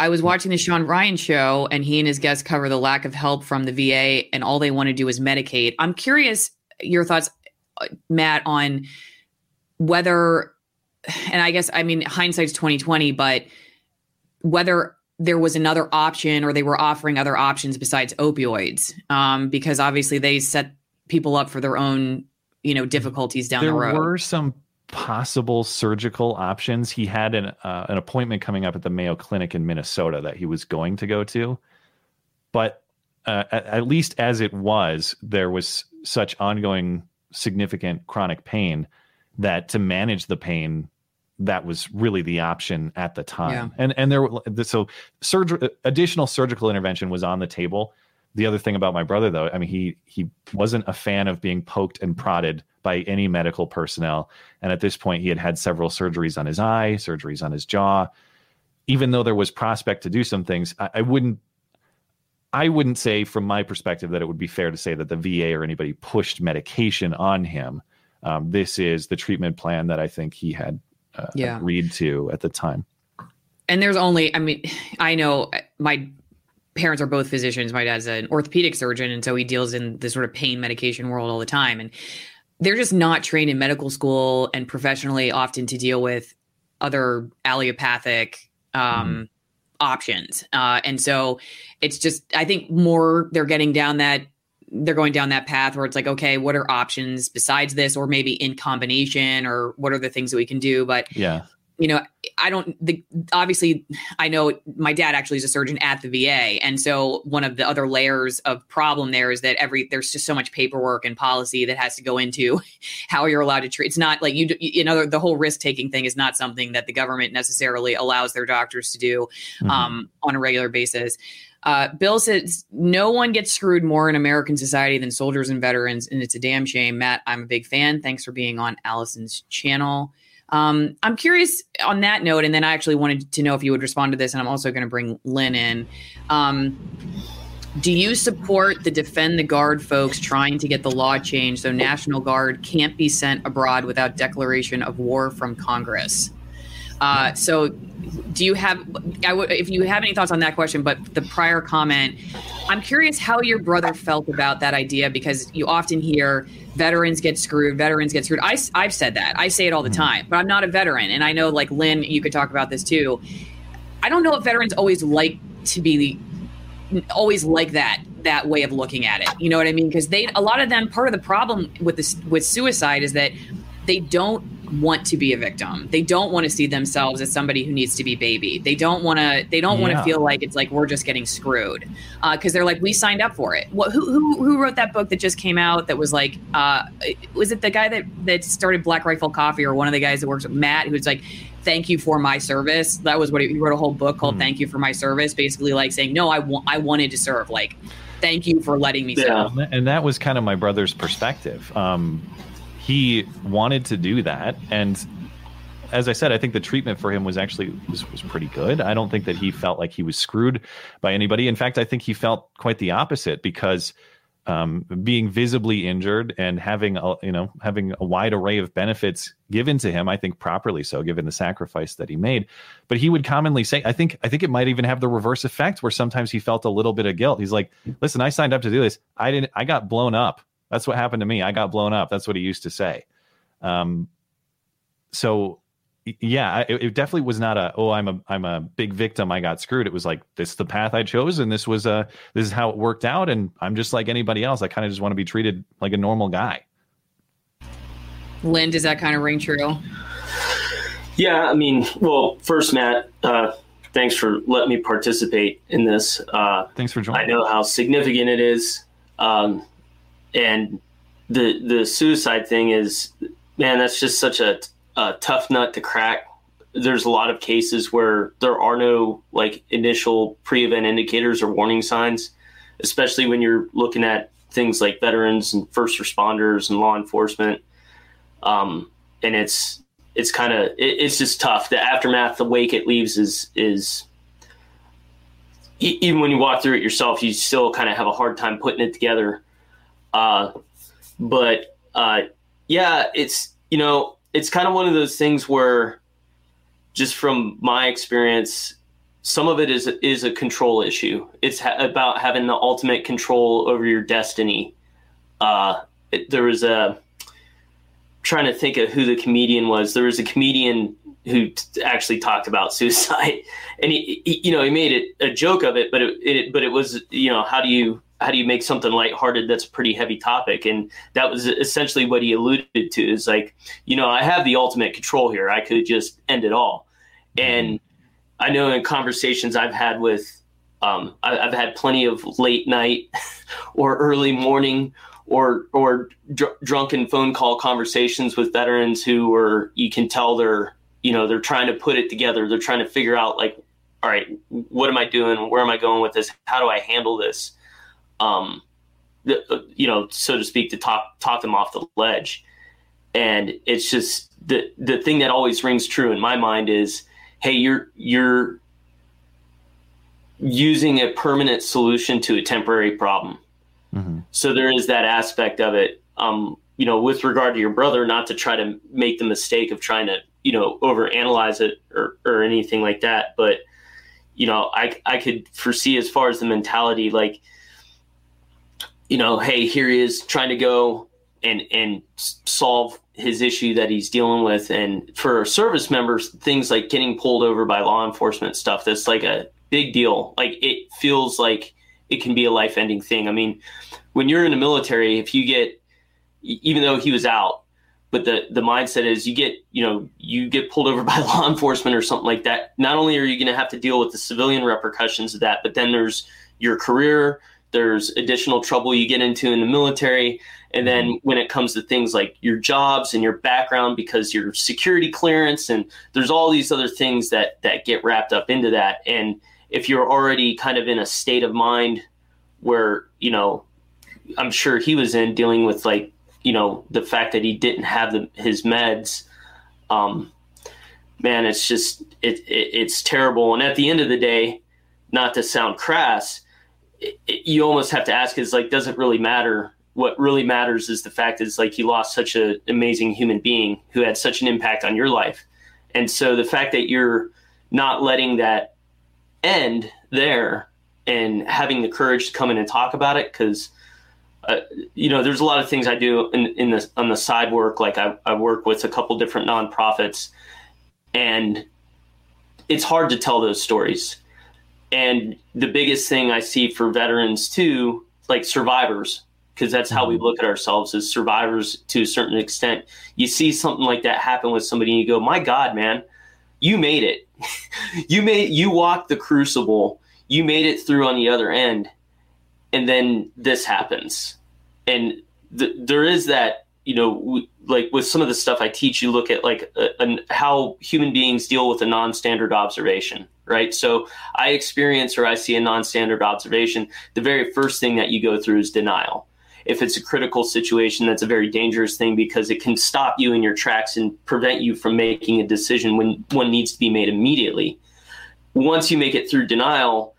I was watching the Sean Ryan show, and he and his guests cover the lack of help from the VA, and all they want to do is medicate. I'm curious your thoughts, uh, Matt, on whether and I guess I mean hindsight's 2020, but whether there was another option or they were offering other options besides opioids, um, because obviously they set people up for their own, you know, difficulties down there the road. There were some possible surgical options. He had an uh, an appointment coming up at the Mayo Clinic in Minnesota that he was going to go to, but uh, at, at least as it was, there was such ongoing significant chronic pain that to manage the pain that was really the option at the time. Yeah. and and there so surgery additional surgical intervention was on the table. The other thing about my brother though i mean he he wasn't a fan of being poked and prodded by any medical personnel. And at this point he had had several surgeries on his eye surgeries on his jaw. Even though there was prospect to do some things I, I wouldn't I wouldn't say, from my perspective, that it would be fair to say that the VA or anybody pushed medication on him um, this is the treatment plan that I think he had uh, yeah. agreed to at the time. And there's only, I mean, I know my parents are both physicians. My dad's an orthopedic surgeon, and so he deals in the sort of pain medication world all the time. And they're just not trained in medical school and professionally often to deal with other allopathic um, mm-hmm. options. Uh, and so it's just, I think more they're getting down that they're going down that path where it's like, okay, what are options besides this, or maybe in combination, or what are the things that we can do? But yeah, you know, I don't the obviously I know my dad actually is a surgeon at the VA. And so one of the other layers of problem there is that every there's just so much paperwork and policy that has to go into [LAUGHS] how you're allowed to treat. It's not like you you know the whole risk taking thing is not something that the government necessarily allows their doctors to do mm-hmm. um, on a regular basis. Uh, Bill says no one gets screwed more in American society than soldiers and veterans, and it's a damn shame. Matt, I'm a big fan. Thanks for being on Alison's channel. Um, I'm curious on that note, and then I actually wanted to know if you would respond to this, and I'm also going to bring Lynn in. Um, do you support the defend the guard folks trying to get the law changed so National Guard can't be sent abroad without declaration of war from Congress? Uh, so, do you have? I w- if you have any thoughts on that question, but the prior comment, I'm curious how your brother felt about that idea because you often hear veterans get screwed, veterans get screwed. I, I've said that. I say it all the mm-hmm. time, but I'm not a veteran. And I know, like Lynn, you could talk about this too. I don't know if veterans always like to be always like that that way of looking at it. You know what I mean? Because they a lot of them part of the problem with this with suicide is that they don't want to be a victim. They don't want to see themselves as somebody who needs to be baby. They don't want to. They don't yeah. want to feel like it's like we're just getting screwed because uh, they're like we signed up for it. What, who, who who wrote that book that just came out that was like uh, was it the guy that that started Black Rifle Coffee or one of the guys that works with Matt who's like thank you for my service. That was what he, he wrote a whole book called mm. Thank You for My Service, basically like saying no, I want I wanted to serve like. Thank you for letting me yeah. serve. And that was kind of my brother's perspective. Um, he wanted to do that and as I said, I think the treatment for him was actually was, was pretty good. I don't think that he felt like he was screwed by anybody. In fact, I think he felt quite the opposite because um, being visibly injured and having a you know having a wide array of benefits given to him, I think properly so, given the sacrifice that he made. But he would commonly say, I think I think it might even have the reverse effect where sometimes he felt a little bit of guilt. He's like, listen, I signed up to do this. I didn't. I got blown up. That's what happened to me. I got blown up. That's what he used to say. Um, so yeah, it, it, definitely was not a oh I'm a I'm a big victim. I got screwed. It was like this is the path I chose, and this was a this is how it worked out, and I'm just like anybody else. I kind of just want to be treated like a normal guy. Lynn, does that kind of ring true? Yeah, I mean, well, first, Matt, uh, thanks for letting me participate in this. Uh, thanks for joining. I know how significant it is. Um, and the the suicide thing is man that's just such a, a tough nut to crack. There's a lot of cases where there are no like initial pre-event indicators or warning signs especially when you're looking at things like veterans and first responders and law enforcement. Um, and it's it's kind of it, it's just tough. The aftermath the wake it leaves is is even when you walk through it yourself you still kind of have a hard time putting it together uh, but uh, yeah, it's you know it's kind of one of those things where just from my experience, some of it is is a control issue. It's ha- about having the ultimate control over your destiny. Uh, it, there was a trying to think of who the comedian was. There was a comedian who t- actually talked about [LAUGHS] suicide, and he, he, you know, he made it a joke of it, but it, it, but it was, you know, how do you how do you make something lighthearted that's a pretty heavy topic? And that was essentially what he alluded to is like, you know, I have the ultimate control here. I could just end it all. And I know in conversations I've had with, um, I, have had plenty of late night [LAUGHS] or early morning or or dr- drunken phone call conversations with veterans who are you can tell they're you know they're trying to put it together. They're trying to figure out like, all right, what am I doing? Where am I going with this? How do I handle this? Um, the, you know, so to speak, to talk talk them off the ledge. And it's just the the thing that always rings true in my mind is, hey, you're you're using a permanent solution to a temporary problem. Mm-hmm. So there is that aspect of it. Um, you know, with regard to your brother, not to try to make the mistake of trying to, you know, overanalyze it or, or anything like that. But, you know, I I could foresee as far as the mentality, like, you know, hey, here he is trying to go and and solve his issue that he's dealing with, and for service members, things like getting pulled over by law enforcement stuff that's like a big deal. Like it feels like it can be a life ending thing. I mean, when you're in the military, if you get even though he was out, but the the mindset is you get you know you get pulled over [LAUGHS] by law enforcement or something like that not only are you going to have to deal with the civilian repercussions of that but then there's your career there's additional trouble you get into in the military. And then mm-hmm. when it comes to things like your jobs and your background because your security clearance and there's all these other things that that get wrapped up into that. And if you're already kind of in a state of mind where you know i'm sure he was in dealing with like you know the fact that he didn't have the, his meds um, man it's just it, it, it's terrible. And at the end of the day not to sound crass it, you almost have to ask is like does it really matter what really matters is the fact is like you lost such an amazing human being who had such an impact on your life and so the fact that you're not letting that end there and having the courage to come in and talk about it because uh, you know, there's a lot of things I do in, in the on the side work. Like I, I work with a couple different nonprofits, and it's hard to tell those stories. And the biggest thing I see for veterans too, like survivors, because that's how we mm-hmm. look at ourselves as survivors to a certain extent. You see something like that happen with somebody, and you go, "My God, man, you made it! [LAUGHS] you made you walked the crucible. You made it through on the other end." and then this happens and th- there is that you know w- like with some of the stuff i teach you look at like a, a, how human beings deal with a non-standard observation right? So i experience or i see a non-standard observation the very first thing that you go through is denial. If it's a critical situation that's a very dangerous thing because it can stop you in your tracks and prevent you from making a decision when one needs to be made immediately. Once you make it through denial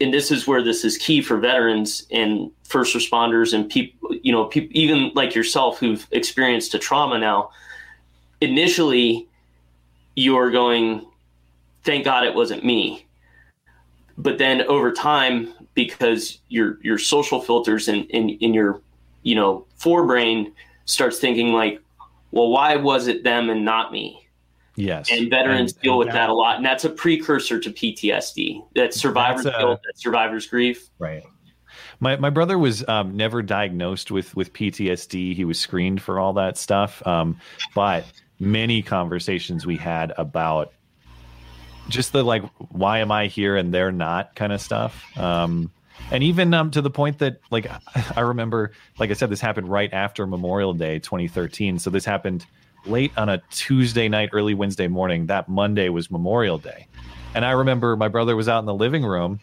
and this is where this is key for veterans and first responders and people, you know, people even like yourself who've experienced a trauma now. Initially, you're going, thank God it wasn't me. But then over time, because your your social filters in, in, in your, you know, forebrain starts thinking like, well, why was it them and not me? Yes. And veterans and, deal and with that, that, a lot. And that's a precursor to PTSD. That survivor's a, guilt, that survivor's grief. Right. My my brother was um, never diagnosed with with PTSD. He was screened for all that stuff. Um, but many conversations we had about just the like, why am I here and they're not kind of stuff. Um, and even um, to the point that like [LAUGHS] I remember, like I said, this happened right after Memorial Day 2013. So this happened late on a Tuesday night, early Wednesday morning. That Monday was Memorial Day. And I remember my brother was out in the living room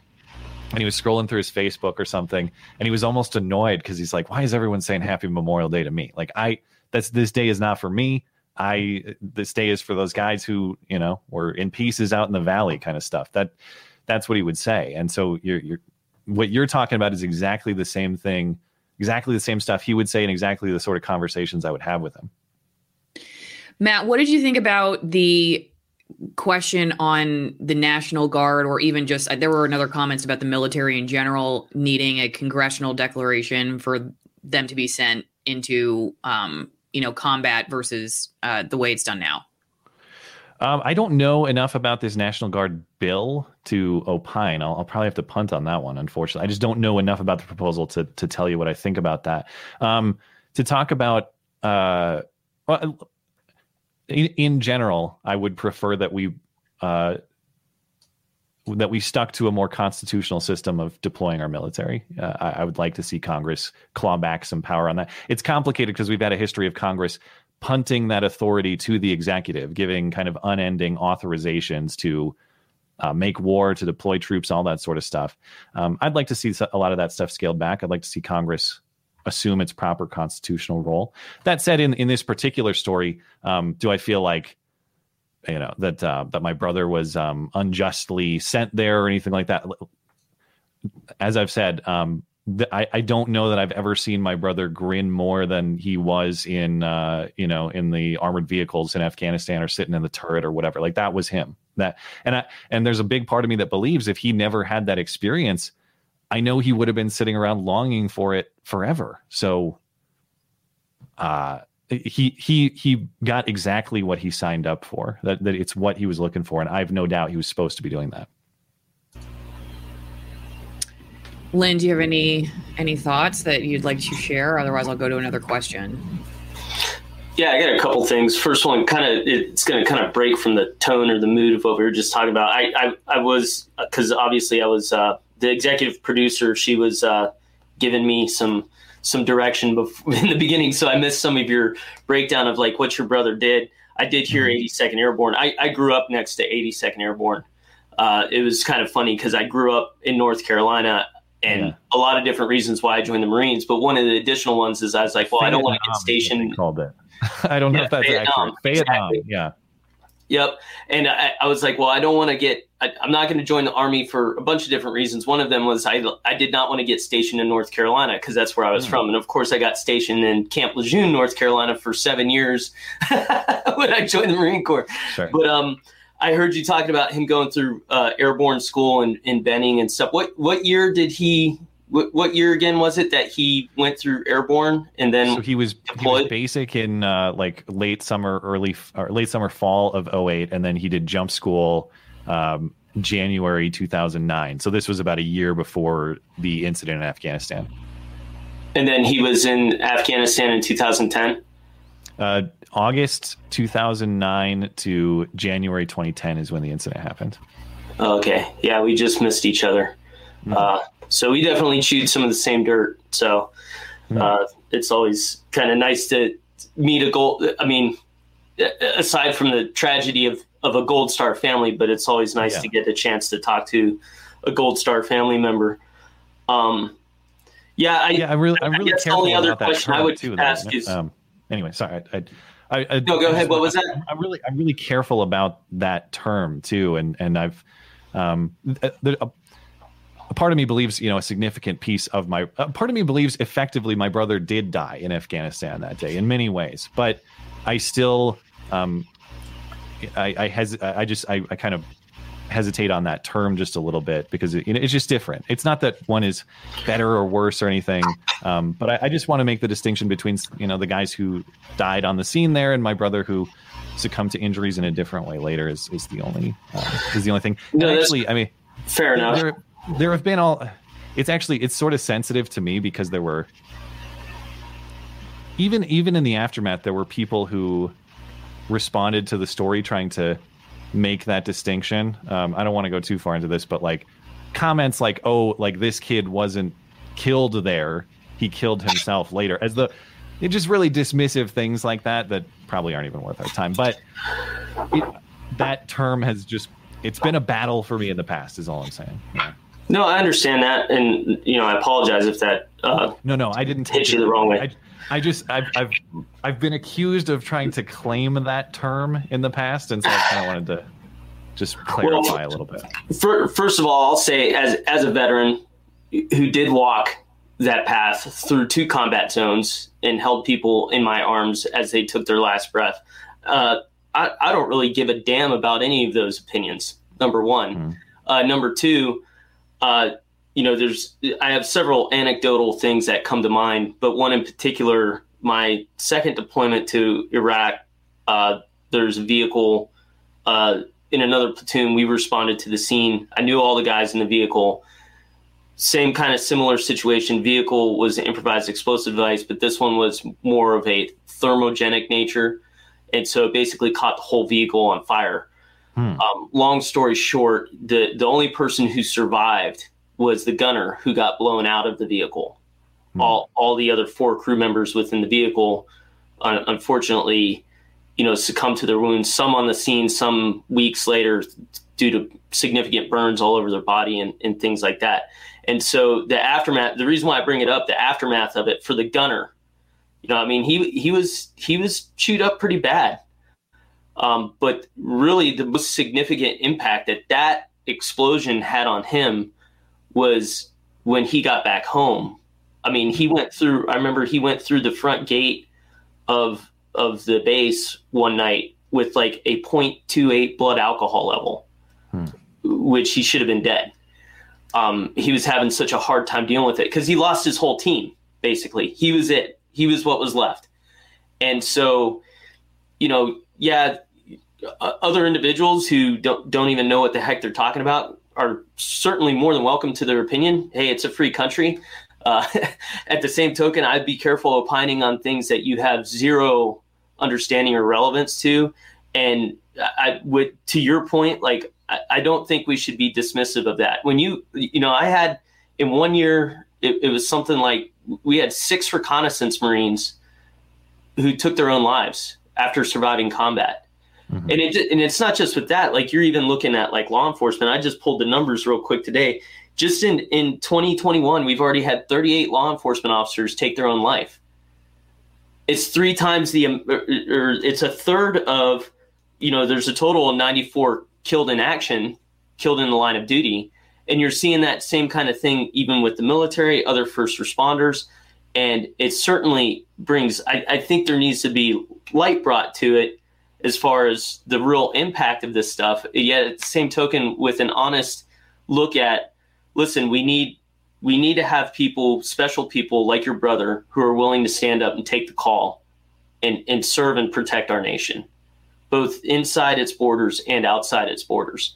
and he was scrolling through his Facebook or something and he was almost annoyed because he's like, why is everyone saying happy Memorial Day to me? Like, I, that's this day is not for me. I, this day is for those guys who, you know, were in pieces out in the valley kind of stuff. That, that's what he would say. And so you're, you're, what you're talking about is exactly the same thing, exactly the same stuff he would say and exactly the sort of conversations I would have with him. Matt, what did you think about the question on the National Guard, or even just there were another comments about the military in general needing a congressional declaration for them to be sent into, um, you know, combat versus uh, the way it's done now? Um, I don't know enough about this National Guard bill to opine. I'll, I'll, probably have to punt on that one. Unfortunately, I just don't know enough about the proposal to to tell you what I think about that. Um, to talk about, uh, well, in, in general, I would prefer that we uh, that we stuck to a more constitutional system of deploying our military. Uh, I, I, would like to see Congress claw back some power on that. It's complicated because we've had a history of Congress punting that authority to the executive, giving kind of unending authorizations to uh, make war, to deploy troops, all that sort of stuff. Um, I'd like to see a lot of that stuff scaled back. I'd like to see Congress assume its proper constitutional role. That said, in in this particular story, um, do I feel like you know that uh, that my brother was um, unjustly sent there or anything like that? As I've said, um, I, I don't know that I've ever seen my brother grin more than he was in uh, you know in the armored vehicles in Afghanistan or sitting in the turret or whatever. Like that was him. That and I and there's a big part of me that believes if he never had that experience, I know he would have been sitting around longing for it forever. So uh he he he got exactly what he signed up for. That that it's what he was looking for, and I have no doubt he was supposed to be doing that. Lynn, do you have any any thoughts that you'd like to share? Otherwise, I'll go to another question. Yeah, I got a couple things. First one, kind of, it's going to kind of break from the tone or the mood of what we were just talking about. I, I, I was because obviously I was uh, the executive producer. She was uh, giving me some some direction before, [LAUGHS] in the beginning, so I missed some of your breakdown of like what your brother did. I did hear mm-hmm. 82nd Airborne. I, I grew up next to 82nd Airborne. Uh, it was kind of funny because I grew up in North Carolina and yeah. a lot of different reasons why I joined the Marines. But one of the additional ones is I was like, well, Vietnam I don't want to get stationed. Called it. [LAUGHS] I don't know yeah, if that's Vietnam, accurate. Vietnam, exactly. yeah. Yep. And I, I, was like, well, I don't want to get, I, am not going to join the Army for a bunch of different reasons. One of them was I, I did not want to get stationed in North Carolina because that's where I was mm. from. And of course, I got stationed in Camp Lejeune, North Carolina for seven years [LAUGHS] when I joined the Marine Corps. Sure. But, um, I heard you talking about him going through uh, airborne school and in Benning and stuff. What what year did he what, what year again was it that he went through airborne and then so he was, he was basic in uh, like late summer early or late summer fall of 08 and then he did jump school um, january 2009 so this was about a year before the incident in afghanistan. And then he was in afghanistan in 2010 uh, august 2009 to january 2010 is when the incident happened. Okay. Yeah we just missed each other. Mm-hmm. uh, so we definitely chewed some of the same dirt. So uh, it's always kind of nice to meet a gold. I mean, aside from the tragedy of, of a Gold Star family, but it's always nice yeah. to get a chance to talk to a Gold Star family member. Um, yeah, I, yeah, I really, I'm really careful the only other question I would too, ask though. is. Um, anyway, sorry, I, I, I, no, go ahead. What was that? I'm really, I'm really careful about that term too, and and I've, um, there, a part of me believes, you know, a significant piece of my a part of me believes effectively my brother did die in Afghanistan that day in many ways, but I still, um, I, I has I just I, I kind of hesitate on that term just a little bit because it, you know, it's just different. It's not that one is better or worse or anything, um, but I, I just want to make the distinction between you know the guys who died on the scene there and my brother who succumbed to injuries in a different way later is is the only uh, is the only thing. No, actually, I mean, fair enough. There, there have been all it's actually it's sort of sensitive to me because there were even even in the aftermath there were people who responded to the story trying to make that distinction. Um, i don't want to go too far into this but like comments like oh like this kid wasn't killed there. He killed himself later. As the it just really dismissive things like that that probably aren't even worth our time. But it, that term has just it's been a battle for me in the past is all i'm saying. Yeah. No, I understand that, and you know, I apologize if that. Uh, no, no, I didn't hit you the wrong way. I, I just, I've, I've, I've been accused of trying to claim that term in the past, and so I kind of wanted to just clarify well, a little bit. For, first of all, I'll say, as as a veteran who did walk that path through two combat zones and held people in my arms as they took their last breath, uh, I, I don't really give a damn about any of those opinions. Number one. Mm-hmm. Uh, number two uh, you know, there's I have several anecdotal things that come to mind, but one in particular, my second deployment to Iraq, uh, there's a vehicle uh, in another platoon. We responded to the scene. I knew all the guys in the vehicle. Same kind of similar situation. Vehicle was an improvised explosive device, but this one was more of a thermogenic nature, and so it basically caught the whole vehicle on fire. Hmm. Um, long story short, the the only person who survived was the gunner who got blown out of the vehicle. Hmm. All all the other four crew members within the vehicle, uh, unfortunately, you know, succumbed to their wounds. Some on the scene, some weeks later, due to significant burns all over their body and, and things like that. And so the aftermath. The reason why I bring it up, the aftermath of it for the gunner. You know, I mean, he he was he was chewed up pretty bad. Um, but really, the most significant impact that that explosion had on him was when he got back home. I mean, he went through. I remember he went through the front gate of of the base one night with like a 0.28 blood alcohol level, hmm. which he should have been dead. Um, he was having such a hard time dealing with it because he lost his whole team. Basically, he was it. He was what was left, and so, you know, yeah, other individuals who don't don't even know what the heck they're talking about are certainly more than welcome to their opinion. Hey, it's a free country. Uh, [LAUGHS] at the same token, I'd be careful opining on things that you have zero understanding or relevance to. And I would, to your point, like I, I don't think we should be dismissive of that. When you, you know, I had in one year, it, it was something like we had six reconnaissance Marines who took their own lives after surviving combat. Mm-hmm. And it and it's not just with that. Like you're even looking at like law enforcement. I just pulled the numbers real quick today. Just in in 2021, we've already had 38 law enforcement officers take their own life. It's three times the, um, or, or it's a third of, you know, there's a total of 94 killed in action, killed in the line of duty, and you're seeing that same kind of thing even with the military, other first responders, and it certainly brings. I, I think there needs to be light brought to it as far as the real impact of this stuff. Yet at the same token, with an honest look at, listen, we need we need to have people, special people like your brother, who are willing to stand up and take the call and, and serve and protect our nation, both inside its borders and outside its borders.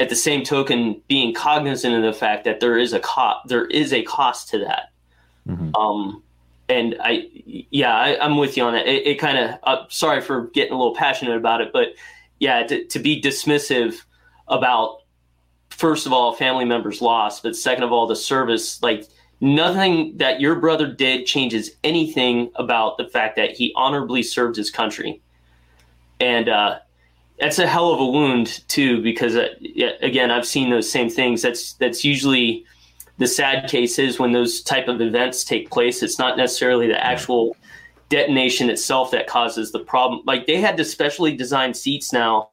At the same token, being cognizant of the fact that there is a cost, there is a cost to that. Mm-hmm. Um, and I, yeah, I, am with you on that. It, it kind of, uh, sorry for getting a little passionate about it, but yeah, to, to, be dismissive about, first of all, family members lost, but second of all, the service, like nothing that your brother did changes anything about the fact that he honorably served his country. And, uh, that's a hell of a wound too, because uh, again, I've seen those same things. That's, that's usually, the sad case is when those type of events take place, it's not necessarily the actual detonation itself that causes the problem. Like they had to specially design seats now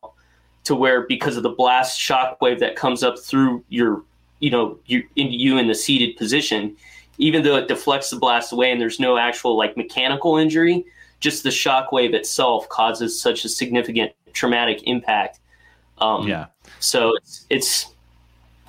to where because of the blast shock wave that comes up through your, you know, you in you in the seated position, even though it deflects the blast away and there's no actual like mechanical injury, just the shock wave itself causes such a significant traumatic impact. Um, yeah. So it's, it's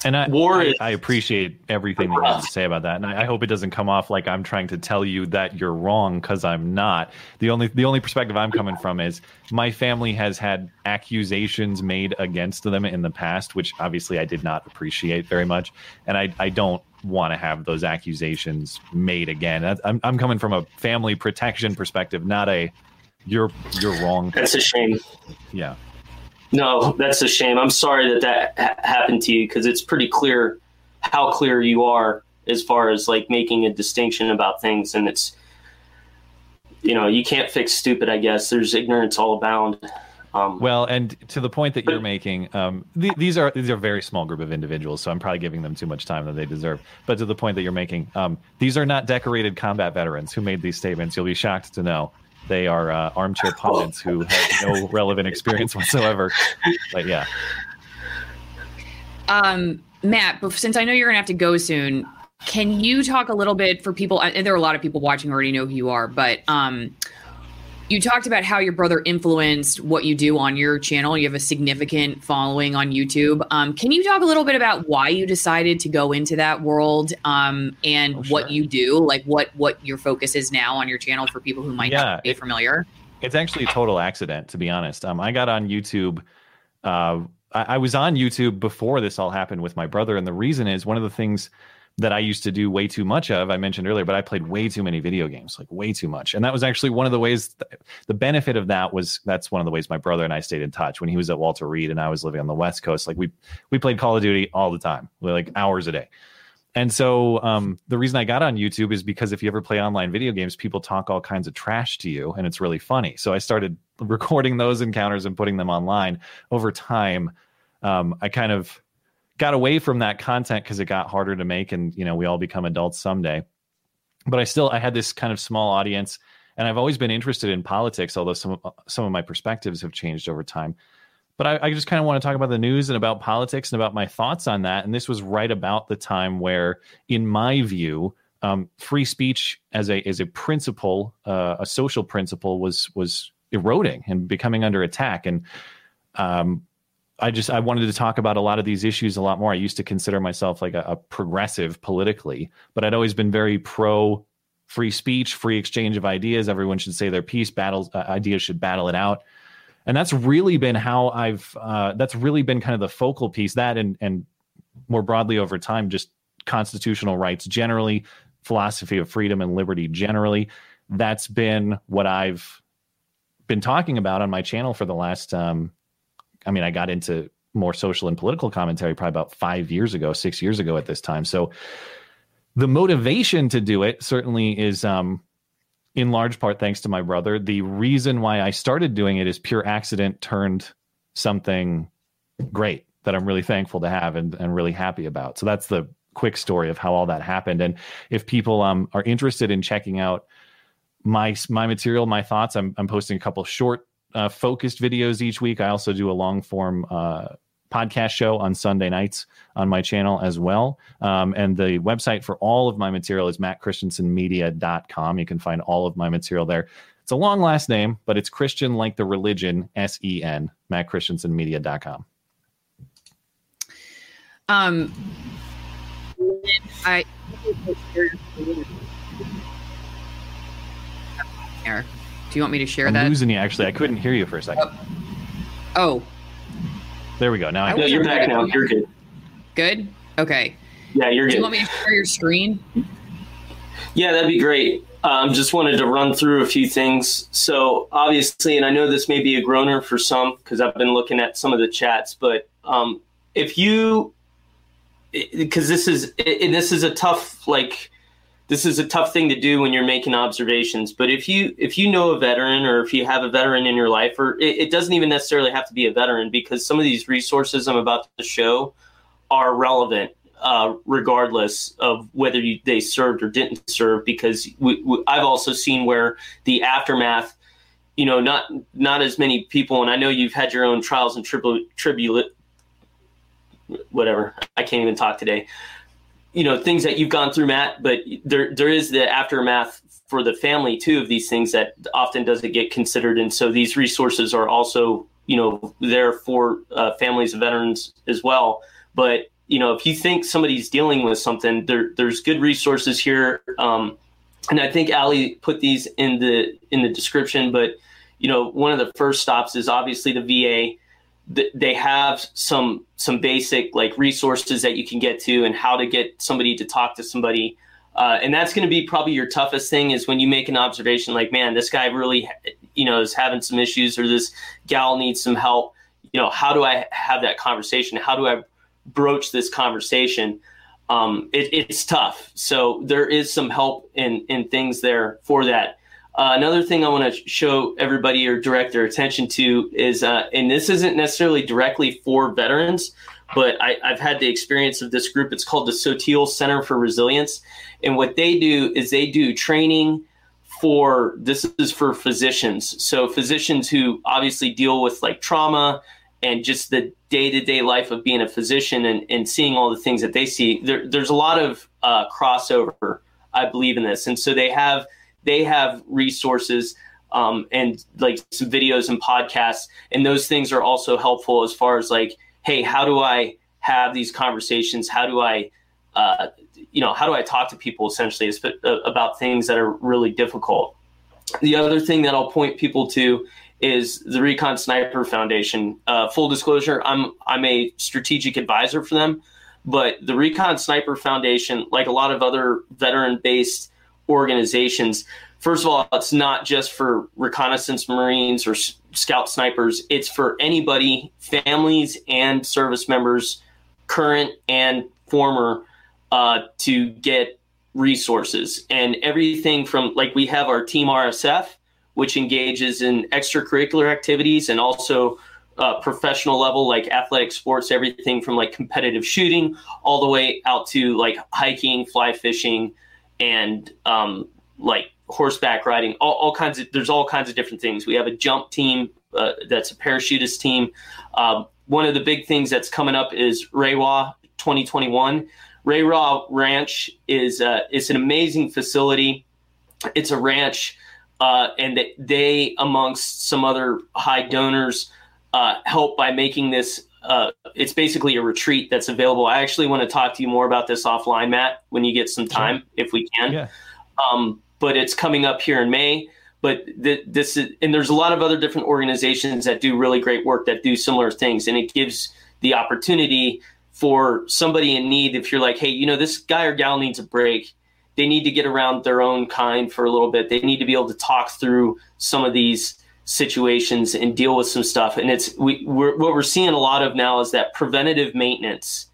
and I, War I, I, appreciate everything that you have to say about that, and I, I, hope it doesn't come off like I'm trying to tell you that you're wrong because I'm not. The only the only perspective I'm coming from is my family has had accusations made against them in the past, which obviously I did not appreciate very much, and I I don't want to have those accusations made again. I'm I'm coming from a family protection perspective, not a you're you're wrong. That's a shame. Yeah. No, that's a shame. I'm sorry that that ha- happened to you because it's pretty clear how clear you are as far as like making a distinction about things, and it's you know you can't fix stupid. I guess there's ignorance all abound. Um, well, and to the point that you're making, um, th- these are these are a very small group of individuals, so I'm probably giving them too much time that they deserve. But to the point that you're making, um, these are not decorated combat veterans who made these statements. You'll be shocked to know they are uh, armchair [LAUGHS] pundits who have no relevant experience whatsoever. But yeah. Um, Matt, since I know you're gonna have to go soon, can you talk a little bit for people? And there are a lot of people watching already know who you are, but um, you talked about how your brother influenced what you do on your channel. You have a significant following on YouTube. Um, can you talk a little bit about why you decided to go into that world um, and oh, sure. what you do, like what what your focus is now on your channel for people who might yeah, not be it, familiar? It's actually a total accident, to be honest. Um, I got on YouTube. Uh, I, I was on YouTube before this all happened with my brother, and the reason is one of the things that I used to do way too much of. I mentioned earlier, but I played way too many video games, like way too much. And that was actually one of the ways, th- the benefit of that was that's one of the ways my brother and I stayed in touch when he was at Walter Reed and I was living on the West Coast. Like we, we played Call of Duty all the time, like hours a day. And so um, the reason I got on YouTube is because if you ever play online video games, people talk all kinds of trash to you and it's really funny. So I started [LAUGHS] recording those encounters and putting them online over time. Um, I kind of got away from that content because it got harder to make and you know we all become adults someday but i still i had this kind of small audience and i've always been interested in politics although some some of my perspectives have changed over time but I, I just kind of want to talk about the news and about politics and about my thoughts on that. And this was right about the time where, in my view, um, free speech as a as a principle, uh, a social principle, was was eroding and becoming under attack. And um, I just I wanted to talk about a lot of these issues a lot more. I used to consider myself like a, a progressive politically, but I'd always been very pro free speech, free exchange of ideas. Everyone should say their piece. Battles uh, ideas should battle it out, and that's really been how I've. Uh, that's really been kind of the focal piece. That and and more broadly over time, just constitutional rights generally, philosophy of freedom and liberty generally. That's been what I've been talking about on my channel for the last um, I mean, I got into more social and political commentary probably about five years ago, six years ago at this time. So the motivation to do it certainly is um, in large part thanks to my brother. The reason why I started doing it is pure accident turned something great that I'm really thankful to have and, and really happy about. So that's the quick story of how all that happened. And if people um, are interested in checking out my my material, my thoughts, I'm, I'm posting a couple short uh, focused videos each week. I also do a long form uh, podcast show on Sunday nights on my channel as well. Um, and the website for all of my material is mattchristiansenmedia.com. You can find all of my material there. It's a long last name, but it's Christian like the religion, S E N, mattchristiansenmedia.com. Um, I. Do you want me to share I'm that? losing you. Actually, I couldn't hear you for a second. Oh, there we go. Now I No, you're back now. You're good. good. Okay. Yeah, you're Do good. you want me to share your screen? Yeah, that'd be great. Um, just wanted to run through a few things. So obviously, and I know this may be a groaner for some because I've been looking at some of the chats, but um, if you, because this is it, this is a tough like this is a tough thing to do when you're making observations. But if you if you know a veteran or if you have a veteran in your life, or it, it doesn't even necessarily have to be a veteran because some of these resources I'm about to show are relevant uh, regardless of whether you, they served or didn't serve. Because we, we, I've also seen where the aftermath, you know, not not as many people, and I know you've had your own trials and tribulate, tribulate, whatever. I can't even talk today. You know, things that you've gone through, Matt. But there there is the aftermath for the family too of these things that often doesn't get considered, and so these resources are also you know there for uh, families of veterans as well. But you know, if you think somebody's dealing with something, there, there's good resources here. Um, and I think Ali put these in the in the description. But you know, one of the first stops is obviously the VA. They have some some basic like resources that you can get to, and how to get somebody to talk to somebody. Uh, and that's going to be probably your toughest thing is when you make an observation like, man, this guy really, you know, is having some issues, or this gal needs some help. You know, how do I have that conversation? How do I broach this conversation, um, it, it's tough. So there is some help in in things there for that. Uh, another thing I want to show everybody or direct their attention to is, uh, and this isn't necessarily directly for veterans, but I, have had the experience of this group. It's called the Sotile Center for Resilience, and what they do is they do training for this is for physicians. So physicians who obviously deal with like trauma and just the day to day life of being a physician and, and seeing all the things that they see, there, there's a lot of uh, crossover, I believe in this. And so they have they have resources um, and like some videos and podcasts, and those things are also helpful as far as like, hey, how do I have these conversations? How do I, uh, you know, how do I talk to people essentially about things that are really difficult? The other thing that I'll point people to is the Recon Sniper Foundation. Uh, full disclosure, I'm I'm a strategic advisor for them, but the Recon Sniper Foundation, like a lot of other veteran-based organizations, first of all, it's not just for reconnaissance Marines or scout snipers. It's for anybody, families and service members, current and former, uh, to get resources and everything from like we have our Team RSF which engages in extracurricular activities and also uh, professional level, like athletic sports, everything from like competitive shooting all the way out to like hiking, fly fishing, and um, like horseback riding. All, all, kinds of there's all kinds of different things. We have a jump team uh, that's a parachutist team. Um, one of the big things that's coming up is Rewa 2021. Rewa Ranch is uh, it's an amazing facility. It's a ranch, uh, and they, they, amongst some other high donors, uh, help by making this. Uh, it's basically a retreat that's available. I actually want to talk to you more about this offline, Matt, when you get some time, sure. if we can. Yeah. Um, but it's coming up here in May. But th- this is, and there's a lot of other different organizations that do really great work that do similar things, and it gives the opportunity for somebody in need. If you're like, hey, you know, this guy or gal needs a break, they need to get around their own kind for a little bit. They need to be able to talk through some of these situations and deal with some stuff. And it's we we're, what we're seeing a lot of now is that preventative maintenance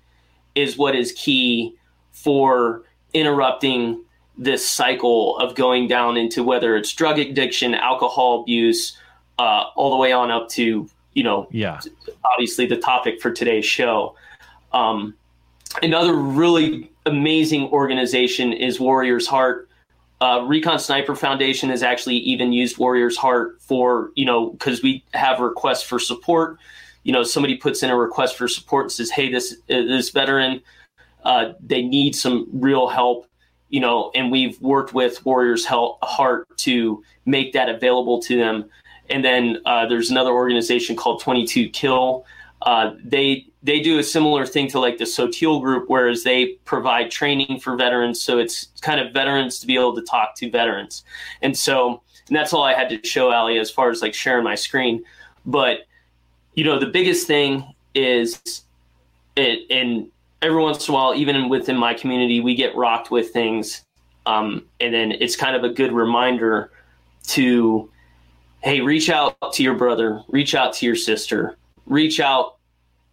is what is key for interrupting this cycle of going down into whether it's drug addiction, alcohol abuse, uh, all the way on up to you know, yeah, obviously the topic for today's show. Um, another really amazing organization is Warriors Heart. Uh, Recon Sniper Foundation has actually even used Warriors Heart for you know because we have requests for support. You know, somebody puts in a request for support and says, "Hey, this this veteran, uh, they need some real help." you know, and we've worked with Warriors Heart to make that available to them. And then uh, there's another organization called 22 Kill. Uh, they they do a similar thing to like the Sotile group, whereas they provide training for veterans. So it's kind of veterans to be able to talk to veterans. And so and that's all I had to show Ali as far as like sharing my screen. But you know, the biggest thing is it and every once in a while, even within my community, we get rocked with things. Um, and then it's kind of a good reminder to, hey, reach out to your brother, reach out to your sister, reach out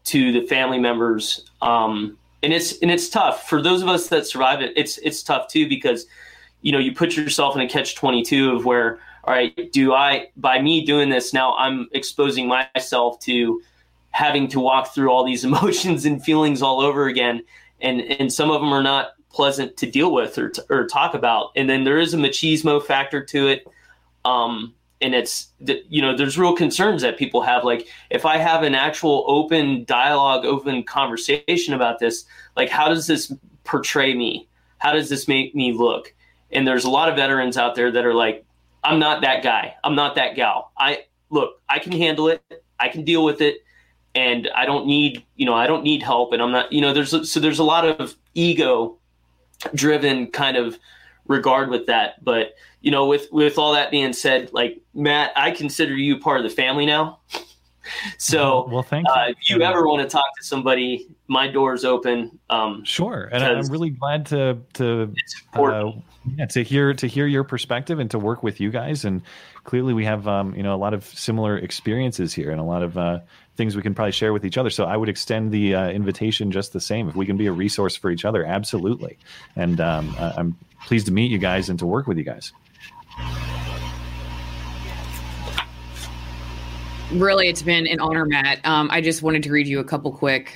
to the family members. Um, and it's and it's tough for those of us that survive it. It's it's tough too because you know you put yourself in a catch twenty two of where all right, do I by me doing this now I'm exposing myself to having to walk through all these [LAUGHS] emotions and feelings all over again and and some of them are not pleasant to deal with or, or talk about and then there is a machismo factor to it um, and it's you know there's real concerns that people have like if i have an actual open dialogue open conversation about this like how does this portray me? How does this make me look? And there's a lot of veterans out there that are like i'm not that guy. I'm not that gal. I look i can handle it. I can deal with it. And I don't need, you know, I don't need help. And I'm not, you know, there's so there's a lot of ego driven kind of regard with that. But, you know, with with all that being said, like Matt, I consider you part of the family now. [LAUGHS] so well, thank you. Uh, if you ever want to talk to somebody, my door's open. Um, sure, and I'm really glad to to uh, yeah, to hear to hear your perspective and to work with you guys. And clearly, we have um, you know a lot of similar experiences here and a lot of uh, things we can probably share with each other. So I would extend the uh, invitation just the same. If we can be a resource for each other, absolutely. And um, I'm pleased to meet you guys and to work with you guys. Really, it's been an honor, Matt. Um, I just wanted to read you a couple quick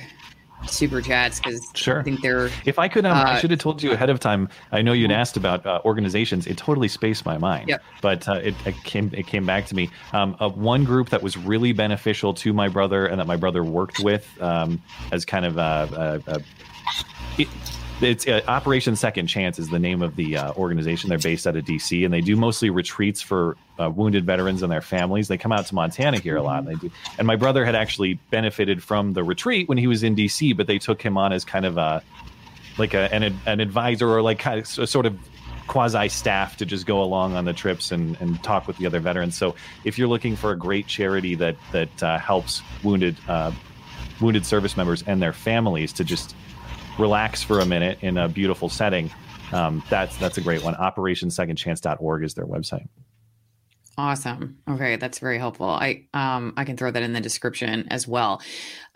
super chats because sure. I think they're. If I could, um, uh, I should have told you ahead of time. I know you'd asked about uh, organizations. It totally spaced my mind. Yep. But uh, it, it, came it came back to me. Um, uh, one group that was really beneficial to my brother and that my brother worked with um, as kind of a, a, a it, it's uh, Operation Second Chance is the name of the uh, organization. They're based out of DC, and they do mostly retreats for uh, wounded veterans and their families. They come out to Montana here a lot. And they do. And my brother had actually benefited from the retreat when he was in DC, but they took him on as kind of a like a, an an advisor or like kind of a sort of quasi staff to just go along on the trips and, and talk with the other veterans. So if you're looking for a great charity that that uh, helps wounded uh, wounded service members and their families to just relax for a minute in a beautiful setting, um, that's that's a great one. OperationSecondChance.org is their website. Awesome. Okay, that's very helpful. I um I can throw that in the description as well.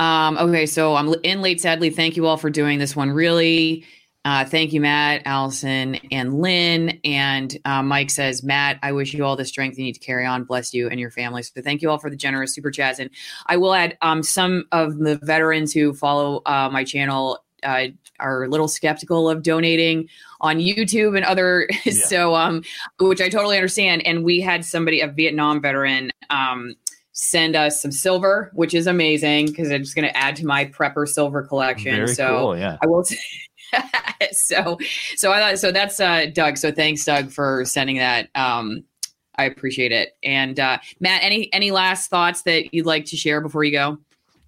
Um okay, so I'm in late sadly. Thank you all for doing this one. Really uh, thank you, Matt, Alison, and Lynn. And uh, Mike says, Matt, I wish you all the strength you need to carry on. Bless you and your families. So thank you all for the generous super chats. And I will add um, some of the veterans who follow uh, my channel uh, are a little skeptical of donating on YouTube and other. [LAUGHS] Yeah. so, um, which I totally understand. And we had somebody, a Vietnam veteran, um, send us some silver, which is amazing because I'm just going to add to my prepper silver collection. Very so cool, yeah. I will. T- [LAUGHS] so, so I thought so. That's uh, Doug. So thanks, Doug, for sending that. Um, I appreciate it. And uh, Matt, any any last thoughts that you'd like to share before you go?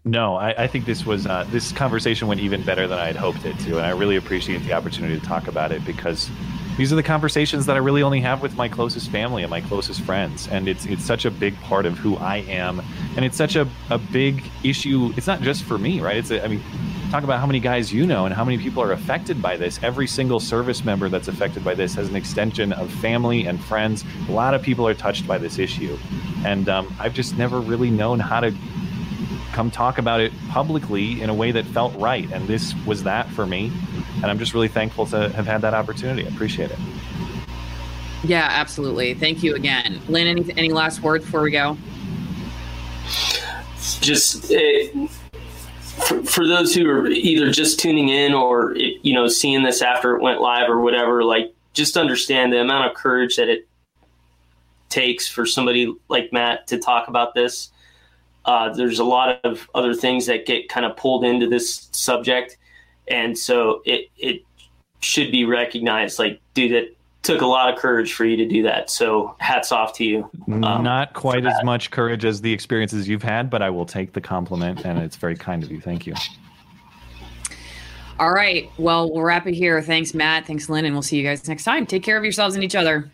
No, I, I think this was uh, this conversation went even better than I had hoped it to, and I really appreciate the opportunity to talk about it because these are the conversations that I really only have with my closest family and my closest friends, and it's it's such a big part of who I am, and it's such a, a big issue. It's not just for me, right? It's a, I mean, talk about how many guys you know and how many people are affected by this. Every single service member that's affected by this has an extension of family and friends. A lot of people are touched by this issue, and um, I've just never really known how to come talk about it publicly in a way that felt right. And this was that for me. And I'm just really thankful to have had that opportunity. I appreciate it. Yeah, absolutely. Thank you again. Lynn, any, any last words before we go? Just uh, for, for those who are either just tuning in or, you know, seeing this after it went live or whatever, like just understand the amount of courage that it takes for somebody like Matt to talk about this uh, there's a lot of other things that get kind of pulled into this subject, and so it it should be recognized. Like, dude, it took a lot of courage for you to do that. So, hats off to you. Um, Not quite as much courage as the experiences you've had, but I will take the compliment, and it's very kind of you. Thank you. All right. Well, we'll wrap it here. Thanks, Matt. Thanks, Lynn, and we'll see you guys next time. Take care of yourselves and each other.